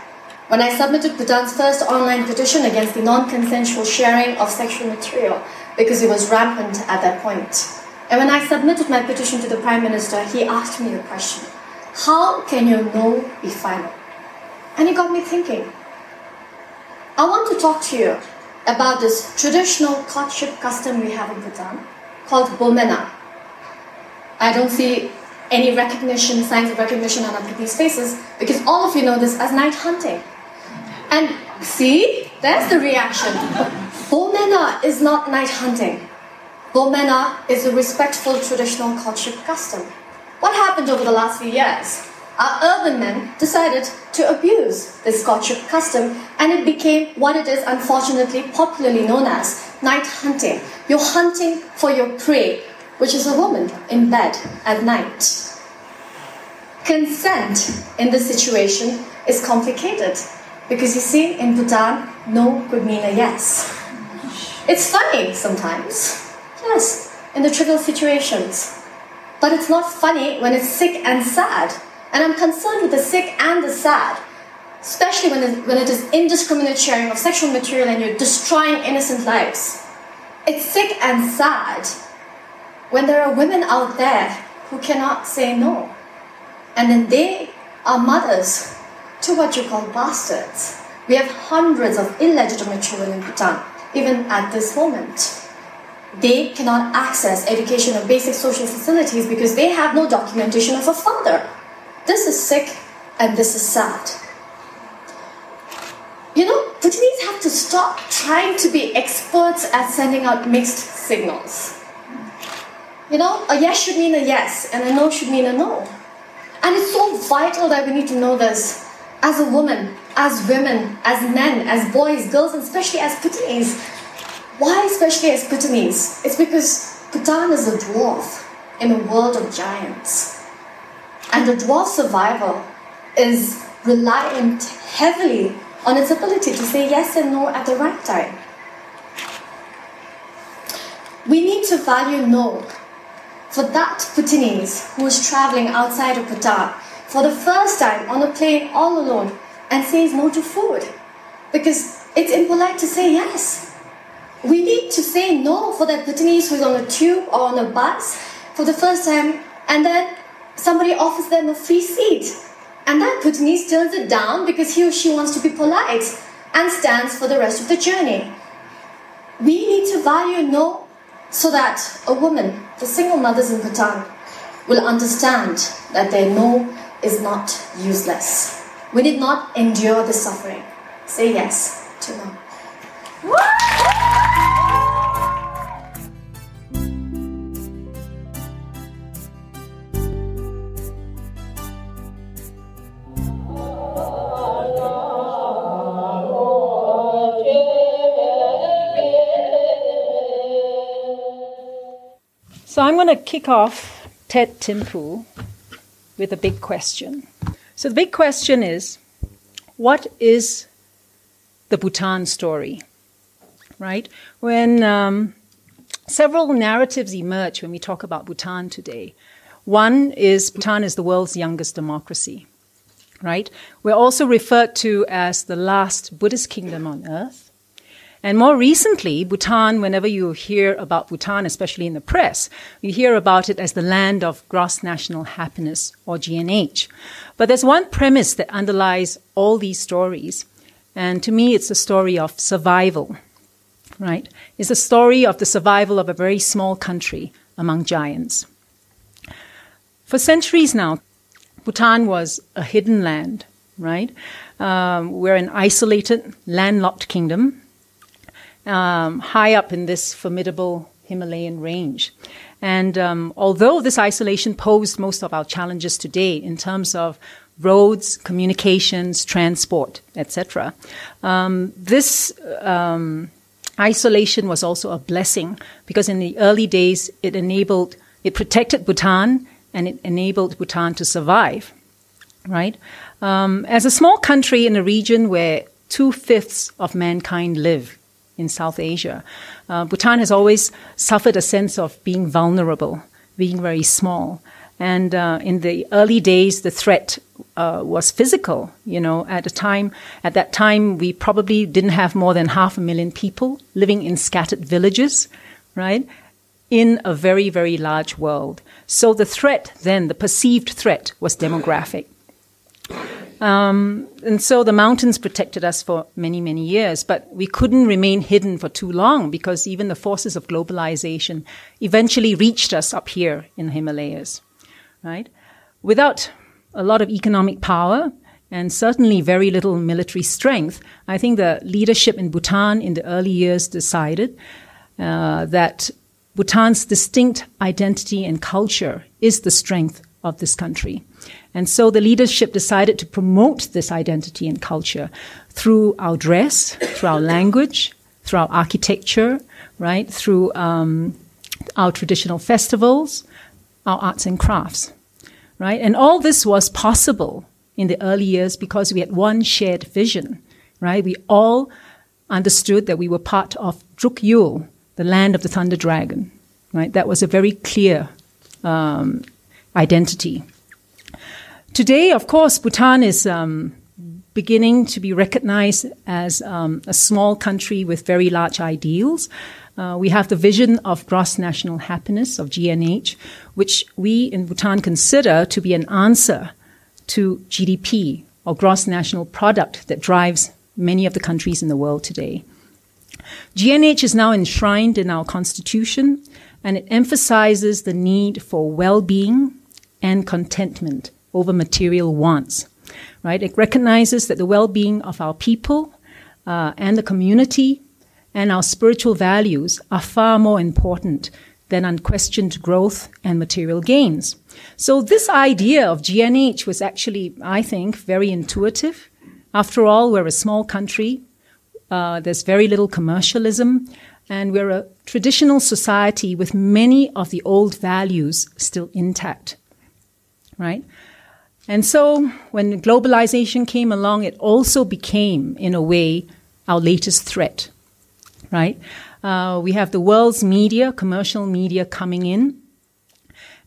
when I submitted Bhutan's first online petition against the non consensual sharing of sexual material because it was rampant at that point. And when I submitted my petition to the Prime Minister, he asked me the question How can your no be final? And it got me thinking. I want to talk to you about this traditional courtship custom we have in Bhutan called Bomena. I don't see any recognition, signs of recognition on people's faces because all of you know this as night hunting. And see, there's the reaction. Bomena is not night hunting. Bomena is a respectful traditional courtship custom. What happened over the last few years? Our urban men decided to abuse this courtship custom and it became what it is unfortunately popularly known as night hunting. You're hunting for your prey, which is a woman in bed at night. Consent in this situation is complicated because you see, in Bhutan, no could mean a yes. It's funny sometimes Yes, in the trivial situations. But it's not funny when it's sick and sad. And I'm concerned with the sick and the sad, especially when it, when it is indiscriminate sharing of sexual material and you're destroying innocent lives. It's sick and sad when there are women out there who cannot say no. And then they are mothers to what you call bastards. We have hundreds of illegitimate children in Bhutan, even at this moment they cannot access education or basic social facilities because they have no documentation of a father. This is sick and this is sad. You know, Bhutanese have to stop trying to be experts at sending out mixed signals. You know, a yes should mean a yes, and a no should mean a no. And it's so vital that we need to know this as a woman, as women, as men, as boys, girls, and especially as Bhutanese. Why especially as Bhutanese? It's because Bhutan is a dwarf in a world of giants. And the dwarf survival is reliant heavily on its ability to say yes and no at the right time. We need to value no for that Bhutanese who is traveling outside of Bhutan for the first time on a plane all alone and says no to food because it's impolite to say yes. We need to say no for that Bhutanese who's on a tube or on a bus for the first time, and then somebody offers them a free seat. And that Bhutanese turns it down because he or she wants to be polite and stands for the rest of the journey. We need to value no so that a woman, the single mothers in Bhutan, will understand that their no is not useless. We did not endure the suffering. Say yes to love. So I'm going to kick off TEDx Thimphu with a big question. So the big question is what is the Bhutan story? Right? When um, several narratives emerge when we talk about Bhutan today. One is Bhutan is the world's youngest democracy. Right? We're also referred to as the last Buddhist kingdom on earth. And more recently, Bhutan, whenever you hear about Bhutan, especially in the press, you hear about it as the land of gross national happiness, or GNH. But there's one premise that underlies all these stories. And to me, it's a story of survival, right? It's a story of the survival of a very small country among giants. For centuries now, Bhutan was a hidden land, right? Um, we're an isolated, landlocked kingdom um, high up in this formidable Himalayan range. And um, although this isolation posed most of our challenges today in terms of roads, communications, transport, etc., um, this um, isolation was also a blessing because in the early days it enabled, it protected Bhutan and it enabled Bhutan to survive. Right? Um, as a small country in a region where two fifths of mankind live, in South Asia. Uh, Bhutan has always suffered a sense of being vulnerable, being very small. And uh, in the early days, the threat uh, was physical. You know, at a time, at that time, we probably didn't have more than half a million people living in scattered villages, right? In a very, very large world. So the threat then, the perceived threat, was demographic. Um, and so the mountains protected us for many, many years, but we couldn't remain hidden for too long because even the forces of globalization eventually reached us up here in the Himalayas, right? Without a lot of economic power and certainly very little military strength, I think the leadership in Bhutan in the early years decided uh, that Bhutan's distinct identity and culture is the strength of this country. And so the leadership decided to promote this identity and culture through our dress, through our language, through our architecture, right? Through um, our traditional festivals, our arts and crafts, right? And all this was possible in the early years because we had one shared vision, right? We all understood that we were part of Druk Yul, the land of the thunder dragon, right? That was a very clear um, identity. Today, of course, Bhutan is um, beginning to be recognized as um, a small country with very large ideals. Uh, we have the vision of gross national happiness, of GNH, which we in Bhutan consider to be an answer to GDP, or gross national product, that drives many of the countries in the world today. GNH is now enshrined in our constitution, and it emphasizes the need for well being and contentment over material wants. Right? It recognizes that the well-being of our people uh, and the community and our spiritual values are far more important than unquestioned growth and material gains. So this idea of GNH was actually, I think, very intuitive. After all, we're a small country. Uh, there's very little commercialism. And we're a traditional society with many of the old values still intact. Right? And so when globalization came along, it also became, in a way, our latest threat, right? Uh, we have the world's media, commercial media coming in,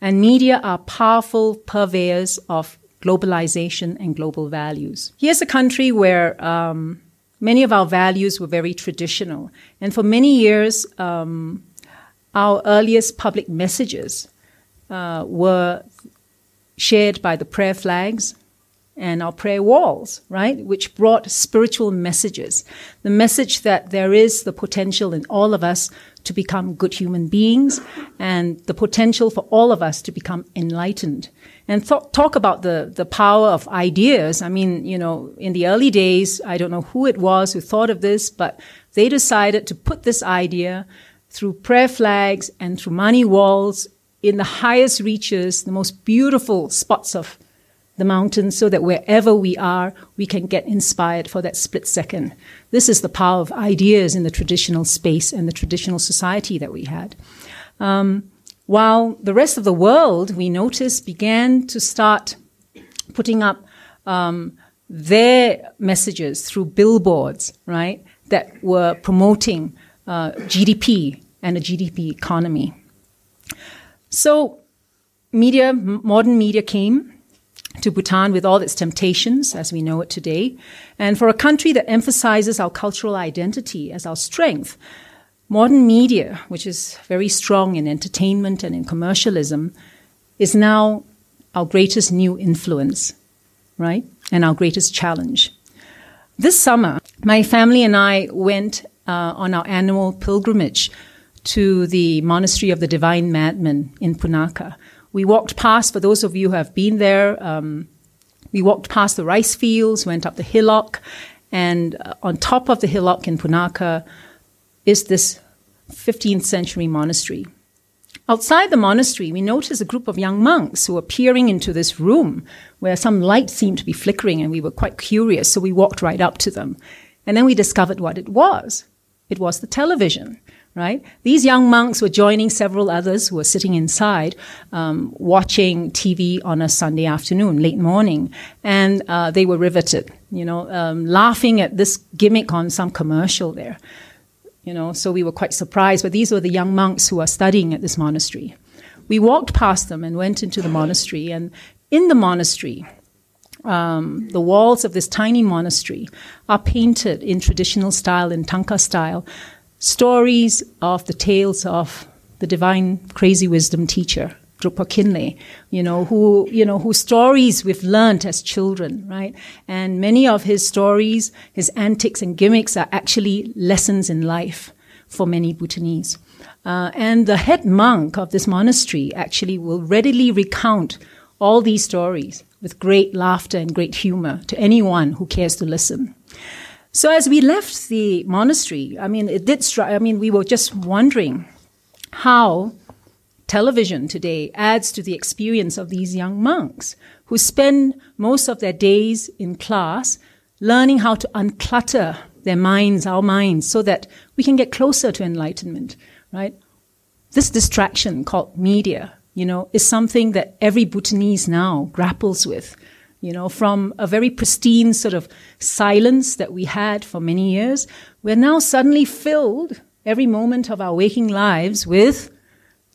and media are powerful purveyors of globalization and global values. Here's a country where um, many of our values were very traditional, and for many years, um, our earliest public messages uh, were shared by the prayer flags, and our prayer walls, right? Which brought spiritual messages. The message that there is the potential in all of us to become good human beings and the potential for all of us to become enlightened. And th- talk about the, the power of ideas. I mean, you know, in the early days, I don't know who it was who thought of this, but they decided to put this idea through prayer flags and through mani walls in the highest reaches, the most beautiful spots of the mountains so that wherever we are, we can get inspired for that split second. This is the power of ideas in the traditional space and the traditional society that we had. Um, while the rest of the world, we noticed, began to start putting up um, their messages through billboards, right, that were promoting uh, GDP and a GDP economy. So, media, modern media came to Bhutan with all its temptations as we know it today. And for a country that emphasizes our cultural identity as our strength, modern media, which is very strong in entertainment and in commercialism, is now our greatest new influence, right? And our greatest challenge. This summer, my family and I went uh, on our annual pilgrimage to the Monastery of the Divine Madman in Punakha. we walked past, for those of you who have been there, um, we walked past the rice fields, went up the hillock, and uh, on top of the hillock in Punakha is this 15th century monastery. Outside the monastery, we noticed a group of young monks who were peering into this room where some light seemed to be flickering, and we were quite curious, so we walked right up to them. And then we discovered what it was. It was the television right? These young monks were joining several others who were sitting inside um, watching TV on a Sunday afternoon, late morning, and uh, they were riveted, you know, um, laughing at this gimmick on some commercial there. You know, so we were quite surprised, but these were the young monks who are studying at this monastery. We walked past them and went into the monastery, and in the monastery, um, the walls of this tiny monastery are painted in traditional style, in Thangka style, stories of the tales of the divine crazy wisdom teacher, Drukpa Kunley, you know, who, you know, whose stories we've learned as children, right? And many of his stories, his antics and gimmicks are actually lessons in life for many Bhutanese. Uh, and the head monk of this monastery actually will readily recount all these stories with great laughter and great humor to anyone who cares to listen. So as we left the monastery, I mean, it did I mean, we were just wondering how television today adds to the experience of these young monks who spend most of their days in class learning how to unclutter their minds, our minds, so that we can get closer to enlightenment, right? This distraction called media, you know, is something that every Bhutanese now grapples with you know, from a very pristine sort of silence that we had for many years, we're now suddenly filled every moment of our waking lives with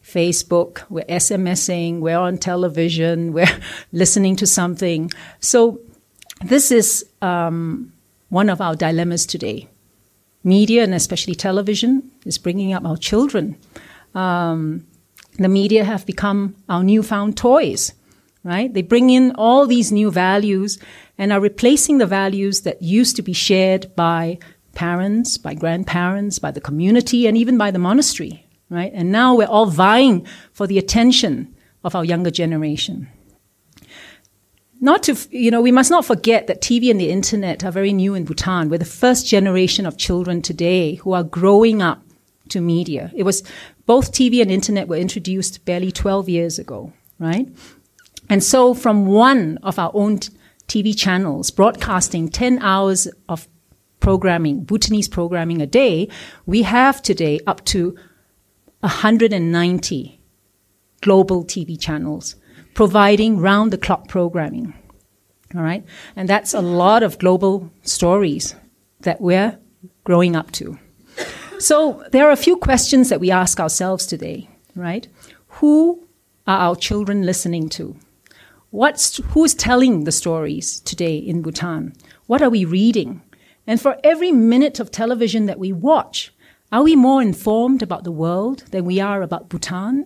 Facebook, we're SMSing, we're on television, we're listening to something. So this is um, one of our dilemmas today. Media, and especially television, is bringing up our children. Um, the media have become our newfound toys right? They bring in all these new values and are replacing the values that used to be shared by parents, by grandparents, by the community, and even by the monastery, right? And now we're all vying for the attention of our younger generation. Not to, you know, we must not forget that TV and the internet are very new in Bhutan. We're the first generation of children today who are growing up to media. It was both TV and internet were introduced barely 12 years ago, right? And so from one of our own TV channels broadcasting 10 hours of programming, Bhutanese programming a day, we have today up to 190 global TV channels providing round the clock programming. All right. And that's a lot of global stories that we're growing up to. So there are a few questions that we ask ourselves today, right? Who are our children listening to? What's, who's telling the stories today in Bhutan? What are we reading? And for every minute of television that we watch, are we more informed about the world than we are about Bhutan?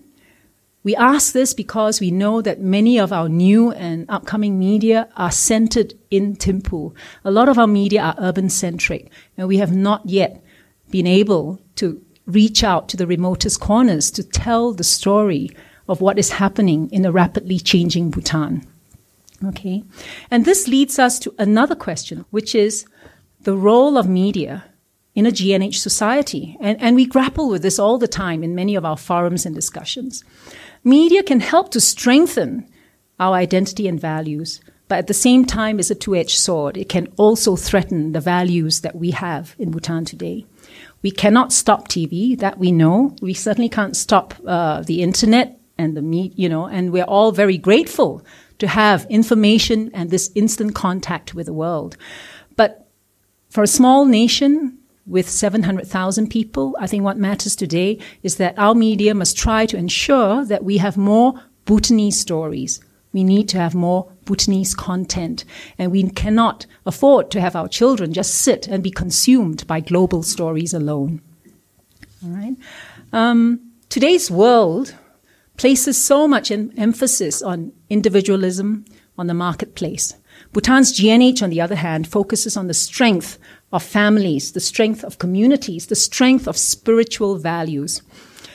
We ask this because we know that many of our new and upcoming media are centered in Thimphu. A lot of our media are urban centric, and we have not yet been able to reach out to the remotest corners to tell the story of what is happening in a rapidly changing Bhutan. Okay. And this leads us to another question, which is the role of media in a GNH society. And, and we grapple with this all the time in many of our forums and discussions. Media can help to strengthen our identity and values, but at the same time is a two-edged sword. It can also threaten the values that we have in Bhutan today. We cannot stop TV, that we know. We certainly can't stop uh, the internet and the meat, you know, and we're all very grateful to have information and this instant contact with the world. But for a small nation, with 700,000 people. I think what matters today is that our media must try to ensure that we have more Bhutanese stories. We need to have more Bhutanese content. And we cannot afford to have our children just sit and be consumed by global stories alone. All right. Um, today's world places so much emphasis on individualism, on the marketplace. Bhutan's GNH, on the other hand, focuses on the strength of families, the strength of communities, the strength of spiritual values.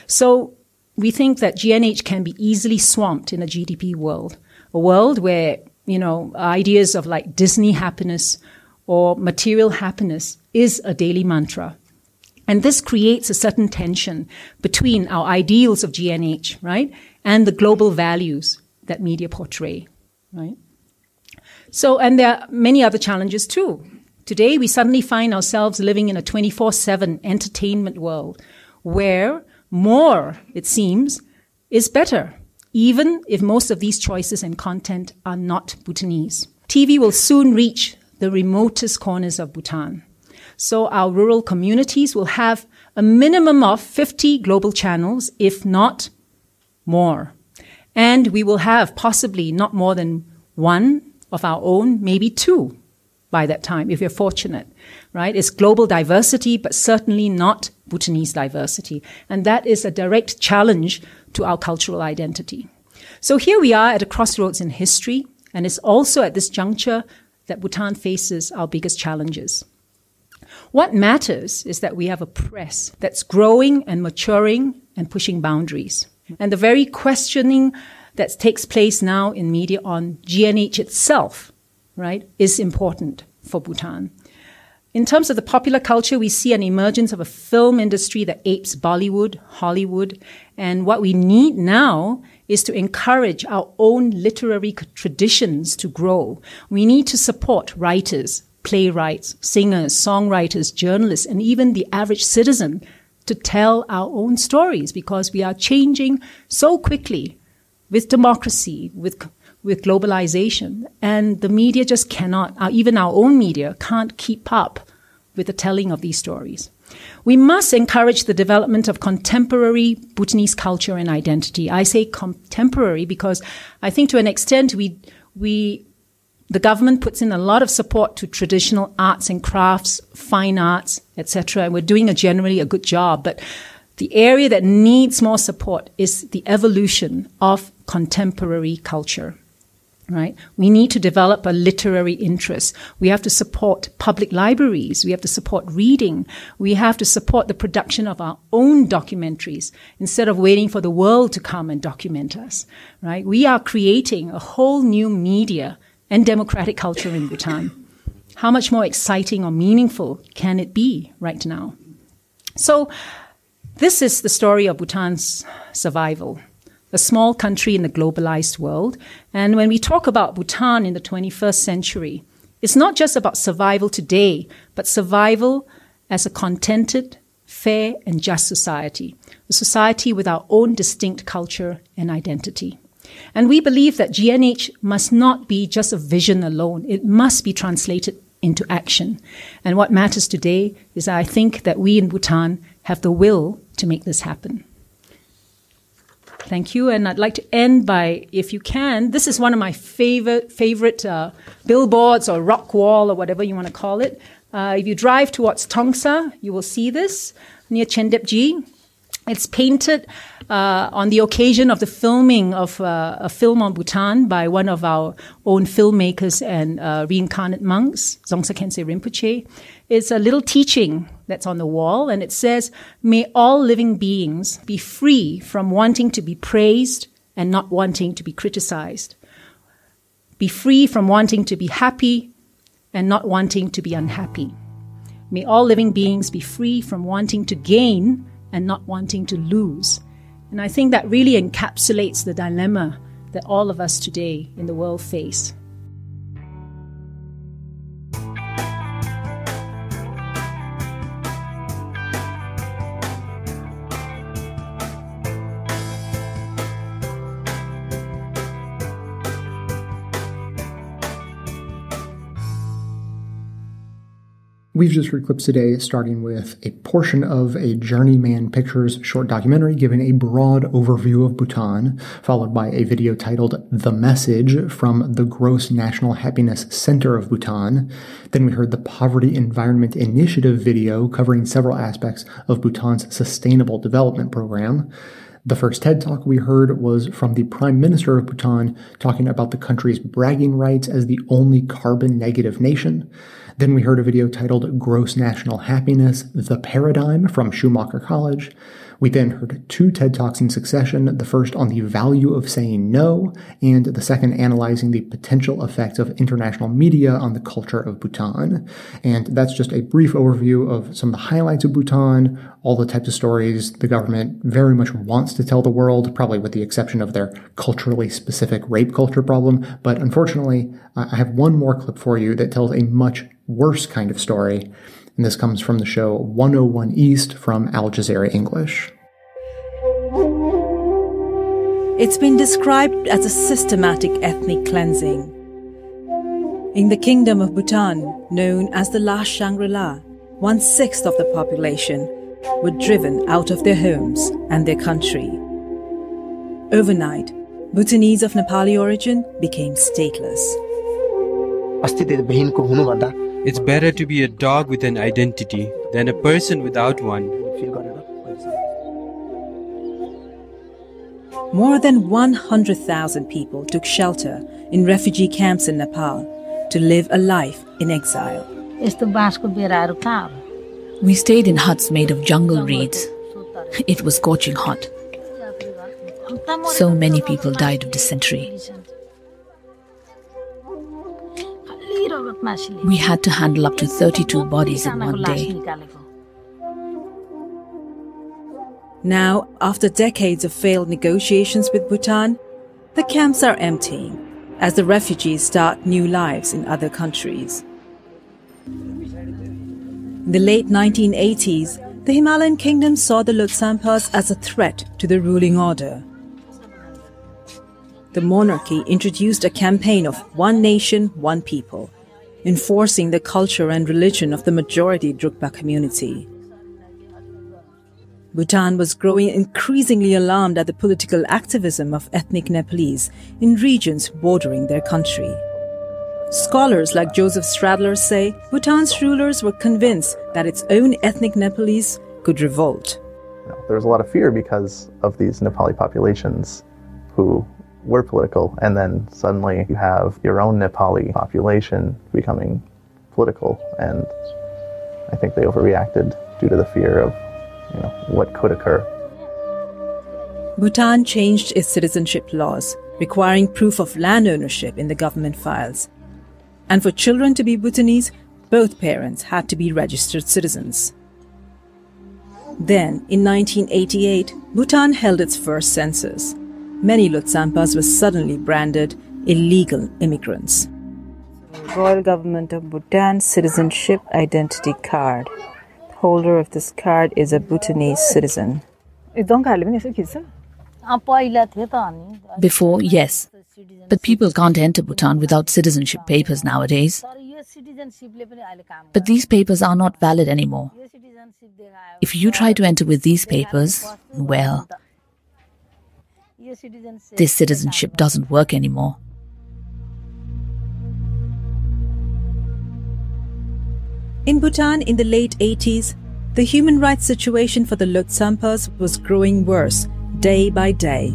So we think that GNH can be easily swamped in a GDP world, a world where, you know, ideas of like Disney happiness or material happiness is a daily mantra. And this creates a certain tension between our ideals of GNH, right, and the global values that media portray, right? So, and there are many other challenges too. Today, we suddenly find ourselves living in a 24 7 entertainment world where more, it seems, is better, even if most of these choices and content are not Bhutanese. TV will soon reach the remotest corners of Bhutan. So our rural communities will have a minimum of 50 global channels, if not more. And we will have possibly not more than one of our own, maybe two by that time, if you're fortunate, right? It's global diversity, but certainly not Bhutanese diversity. And that is a direct challenge to our cultural identity. So here we are at a crossroads in history, and it's also at this juncture that Bhutan faces our biggest challenges. What matters is that we have a press that's growing and maturing and pushing boundaries. And the very questioning that takes place now in media on GNH itself right, is important for Bhutan. In terms of the popular culture, we see an emergence of a film industry that apes Bollywood, Hollywood, and what we need now is to encourage our own literary traditions to grow. We need to support writers, playwrights, singers, songwriters, journalists, and even the average citizen to tell our own stories because we are changing so quickly with democracy, with with globalization. And the media just cannot, uh, even our own media, can't keep up with the telling of these stories. We must encourage the development of contemporary Bhutanese culture and identity. I say contemporary because I think to an extent we, we, the government puts in a lot of support to traditional arts and crafts, fine arts, etc. And we're doing a generally a good job. But the area that needs more support is the evolution of contemporary culture right? We need to develop a literary interest. We have to support public libraries. We have to support reading. We have to support the production of our own documentaries instead of waiting for the world to come and document us, right? We are creating a whole new media and democratic culture in Bhutan. How much more exciting or meaningful can it be right now? So, this is the story of Bhutan's survival a small country in the globalized world. And when we talk about Bhutan in the 21st century, it's not just about survival today, but survival as a contented, fair, and just society, a society with our own distinct culture and identity. And we believe that GNH must not be just a vision alone. It must be translated into action. And what matters today is I think that we in Bhutan have the will to make this happen. Thank you. And I'd like to end by, if you can, this is one of my favorite, favorite uh, billboards or rock wall or whatever you want to call it. Uh, if you drive towards Tongsa, you will see this near Chendebji. It's painted uh, on the occasion of the filming of uh, a film on Bhutan by one of our own filmmakers and uh, reincarnate monks, Dzongsar Khyentse Rinpoche. It's a little teaching that's on the wall, and it says, May all living beings be free from wanting to be praised and not wanting to be criticized. Be free from wanting to be happy and not wanting to be unhappy. May all living beings be free from wanting to gain and not wanting to lose. And I think that really encapsulates the dilemma that all of us today in the world face. We've just heard clips today, starting with a portion of a Journeyman Pictures short documentary giving a broad overview of Bhutan, followed by a video titled The Message from the Gross National Happiness Center of Bhutan. Then we heard the Poverty Environment Initiative video covering several aspects of Bhutan's Sustainable Development Program. The first TED talk we heard was from the Prime Minister of Bhutan talking about the country's bragging rights as the only carbon negative nation. Then we heard a video titled Gross National Happiness The Paradigm from Schumacher College. We then heard two TED Talks in succession, the first on the value of saying no, and the second analyzing the potential effects of international media on the culture of Bhutan. And that's just a brief overview of some of the highlights of Bhutan, all the types of stories the government very much wants to tell the world, probably with the exception of their culturally specific rape culture problem. But unfortunately, I have one more clip for you that tells a much worse kind of story. And this comes from the show 101 East from Al Jazeera English. It's been described as a systematic ethnic cleansing. In the kingdom of Bhutan, known as the last Shangri-La, one sixth of the population were driven out of their homes and their country. Overnight, Bhutanese of Nepali origin became stateless. It's better to be a dog with an identity than a person without one. More than 100,000 people took shelter in refugee camps in Nepal to live a life in exile. We stayed in huts made of jungle reeds. It was scorching hot. So many people died of dysentery. We had to handle up to 32 bodies in one day. Now, after decades of failed negotiations with Bhutan, the camps are emptying as the refugees start new lives in other countries. In the late 1980s, the Himalayan kingdom saw the Lhotshampas as a threat to the ruling order. The monarchy introduced a campaign of one nation, one people, enforcing the culture and religion of the majority Drukpa community. Bhutan was growing increasingly alarmed at the political activism of ethnic Nepalese in regions bordering their country. Scholars like Joseph Stradler say Bhutan's rulers were convinced that its own ethnic Nepalese could revolt. There was a lot of fear because of these Nepali populations who were political, and then suddenly you have your own Nepali population becoming political, and I think they overreacted due to the fear of you know, what could occur. Bhutan changed its citizenship laws, requiring proof of land ownership in the government files. And for children to be Bhutanese, both parents had to be registered citizens. Then, in 1988, Bhutan held its first census. Many Lhotshampas were suddenly branded illegal immigrants. Royal Government of Bhutan Citizenship Identity Card holder of this card is a Bhutanese citizen. Before, yes. But people can't enter Bhutan without citizenship papers nowadays. But these papers are not valid anymore. If you try to enter with these papers, well, this citizenship doesn't work anymore. In Bhutan in the late 80s, the human rights situation for the Lhotshampas was growing worse day by day.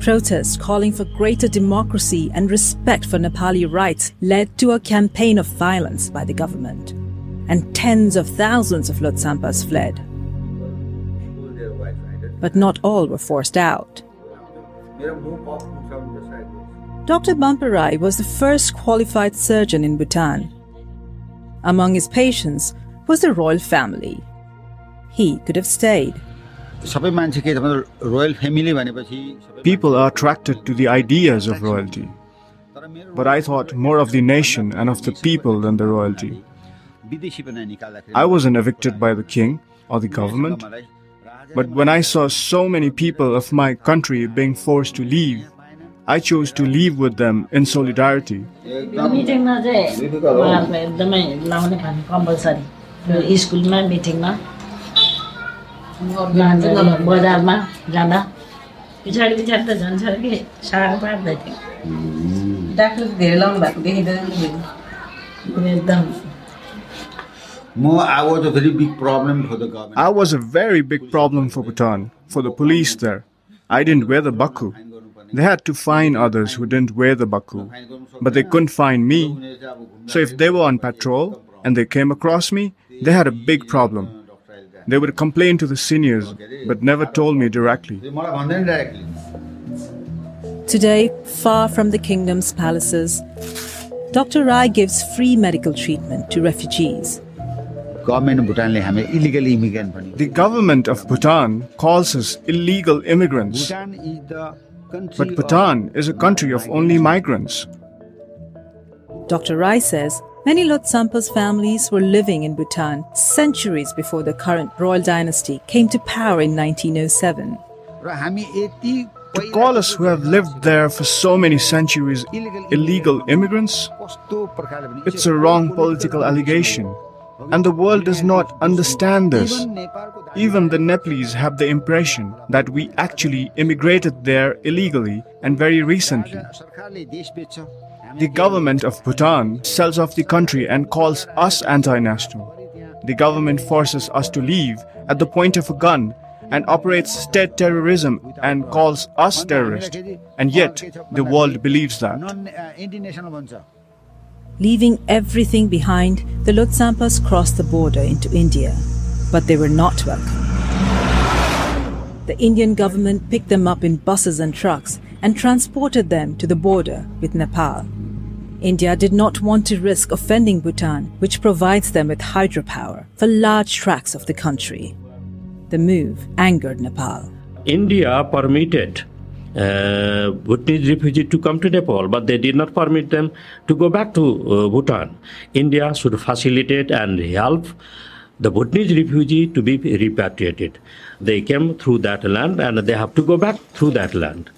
Protests calling for greater democracy and respect for Nepali rights led to a campaign of violence by the government, and tens of thousands of Lhotshampas fled. But not all were forced out. Dr. Bhampa was the first qualified surgeon in Bhutan. Among his patients was the royal family. He could have stayed. People are attracted to the ideas of royalty. But I thought more of the nation and of the people than the royalty. I wasn't evicted by the king or the government. But when I saw so many people of my country being forced to leave, I chose to leave with them in solidarity. स्कुलमा मिटिङमा लान्छ बजारमा जाँदा पछाडि पछाडि त झन् साह्रो कि साह्रो पार्दै थियो डाक्टर धेरै लाउनु भएको देखिँदैन एकदम I was a very big problem for the government. I was a very big problem for Bhutan, for the police there. I didn't wear the baku. They had to find others who didn't wear the baku, but they couldn't find me. So if they were on patrol and they came across me, they had a big problem. They would complain to the seniors, but never told me directly. Today, far from the kingdom's palaces, Dr. Rai gives free medical treatment to refugees. The government of Bhutan calls us illegal immigrants. But Bhutan is a country of only migrants. Dr. Rai says many Lhotshampas families were living in Bhutan centuries before the current royal dynasty came to power in 1907. To call us who have lived there for so many centuries illegal immigrants, it's a wrong political allegation. And the world does not understand this. Even the Nepalese have the impression that we actually immigrated there illegally and very recently. The government of Bhutan sells off the country and calls us anti national. The government forces us to leave at the point of a gun and operates state terrorism and calls us terrorists. And yet, the world believes that. Leaving everything behind, the Lhotshampas crossed the border into India, but they were not welcome. The Indian government picked them up in buses and trucks and transported them to the border with Nepal. India did not want to risk offending Bhutan, which provides them with hydropower for large tracts of the country. The move angered Nepal. India permitted uh, Bhutanese refugees to come to Nepal, but they did not permit them to go back to uh, Bhutan. India should facilitate and help the Bhutanese refugee to be repatriated. They came through that land and they have to go back through that land.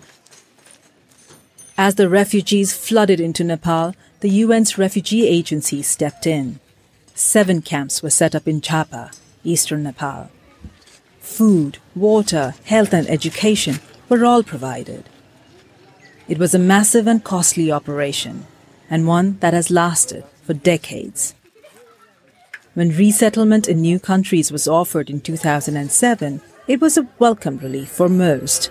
As the refugees flooded into Nepal, the UN's refugee agency stepped in. Seven camps were set up in Jhapa, eastern Nepal. Food, water, health, and education were all provided. It was a massive and costly operation, and one that has lasted for decades. When resettlement in new countries was offered in 2007, it was a welcome relief for most.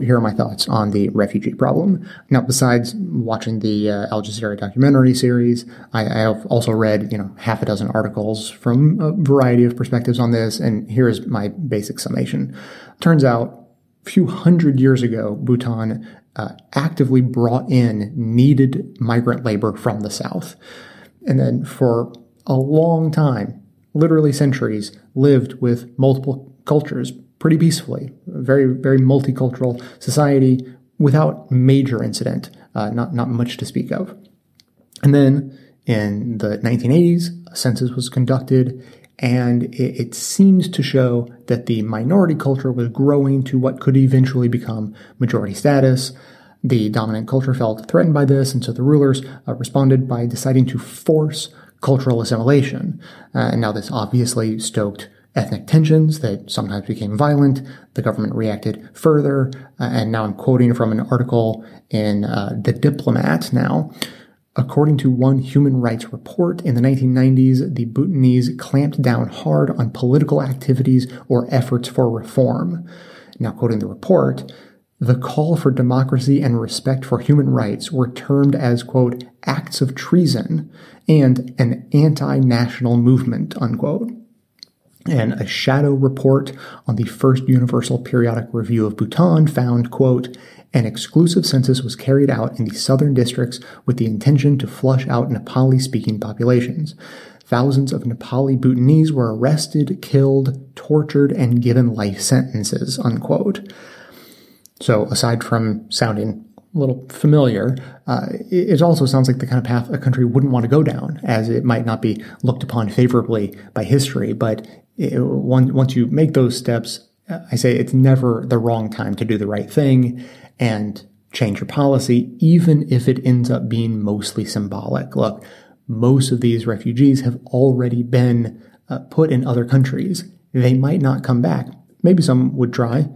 Here are my thoughts on the refugee problem. Now, besides watching the uh, Al Jazeera documentary series, I, I, have also read, you know, half a dozen articles from a variety of perspectives on this, and here's my basic summation. Turns out, a few hundred years ago, Bhutan uh, actively brought in needed migrant labor from the south. And then for a long time, literally centuries, lived with multiple cultures, pretty peacefully. Very, very multicultural society without major incident, uh, not, not much to speak of. And then in the 1980s, a census was conducted and it, it seems to show that the minority culture was growing to what could eventually become majority status. The dominant culture felt threatened by this, and so the rulers uh, responded by deciding to force cultural assimilation. Uh, and now this obviously stoked ethnic tensions that sometimes became violent. The government reacted further, uh, and now I'm quoting from an article in uh, The Diplomat now. According to one human rights report in the 1990s, the Bhutanese clamped down hard on political activities or efforts for reform. Now, quoting the report, the call for democracy and respect for human rights were termed as, quote, acts of treason and an anti-national movement, unquote. And a shadow report on the first Universal Periodic Review of Bhutan found, quote, an exclusive census was carried out in the southern districts with the intention to flush out Nepali speaking populations. Thousands of Nepali Bhutanese were arrested, killed, tortured, and given life sentences, unquote. So, aside from sounding little familiar, uh, it also sounds like the kind of path a country wouldn't want to go down, as it might not be looked upon favorably by history. But it, once you make those steps, I say it's never the wrong time to do the right thing and change your policy, even if it ends up being mostly symbolic. Look, most of these refugees have already been uh, put in other countries. They might not come back. Maybe some would try,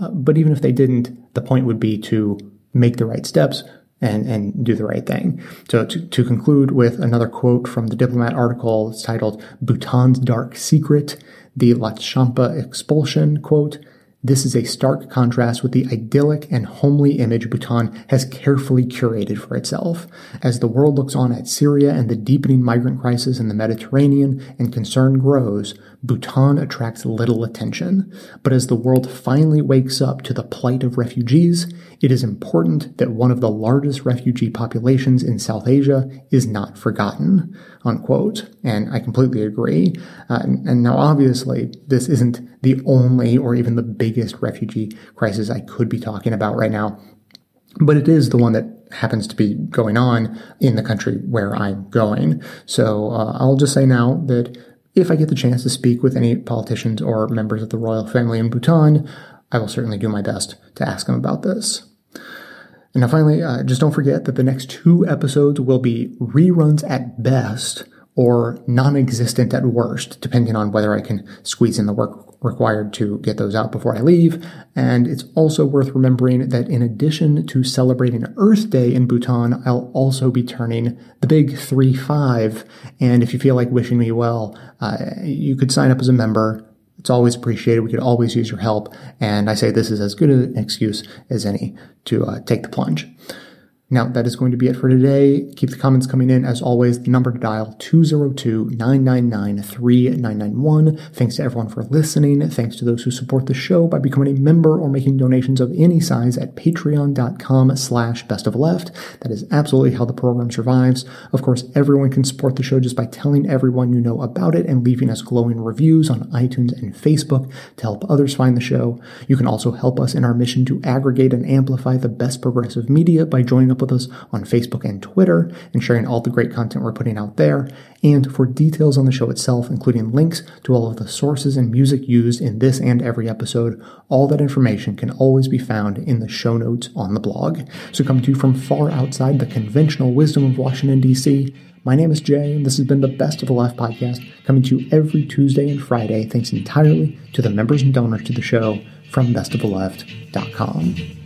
uh, but even if they didn't, the point would be to make the right steps and, and do the right thing. So to, to conclude with another quote from the diplomat article, it's titled Bhutan's Dark Secret, the Lhotshampa expulsion, quote, this is a stark contrast with the idyllic and homely image Bhutan has carefully curated for itself. As the world looks on at Syria and the deepening migrant crisis in the Mediterranean and concern grows, Bhutan attracts little attention. But as the world finally wakes up to the plight of refugees, it is important that one of the largest refugee populations in South Asia is not forgotten. Unquote. And I completely agree. Uh, and now obviously this isn't the only or even the biggest refugee crisis I could be talking about right now. But it is the one that happens to be going on in the country where I'm going. So uh, I'll just say now that if I get the chance to speak with any politicians or members of the royal family in Bhutan, I will certainly do my best to ask them about this. And now finally, uh, just don't forget that the next two episodes will be reruns at best or non-existent at worst, depending on whether I can squeeze in the work required to get those out before I leave. And it's also worth remembering that in addition to celebrating Earth Day in Bhutan, I'll also be turning the big 3-5. And if you feel like wishing me well, uh, you could sign up as a member. It's always appreciated. We could always use your help. And I say this is as good an excuse as any to uh, take the plunge. Now, that is going to be it for today. Keep the comments coming in. As always, the number to dial 202-999-3991. Thanks to everyone for listening. Thanks to those who support the show by becoming a member or making donations of any size at patreon.com slash best of left. That is absolutely how the program survives. Of course, everyone can support the show just by telling everyone you know about it and leaving us glowing reviews on iTunes and Facebook to help others find the show. You can also help us in our mission to aggregate and amplify the best progressive media by joining with us on Facebook and Twitter and sharing all the great content we're putting out there. And for details on the show itself, including links to all of the sources and music used in this and every episode, all that information can always be found in the show notes on the blog. So coming to you from far outside the conventional wisdom of Washington, D.C., my name is Jay, and this has been the Best of the Left podcast, coming to you every Tuesday and Friday, thanks entirely to the members and donors to the show from bestoftheleft.com.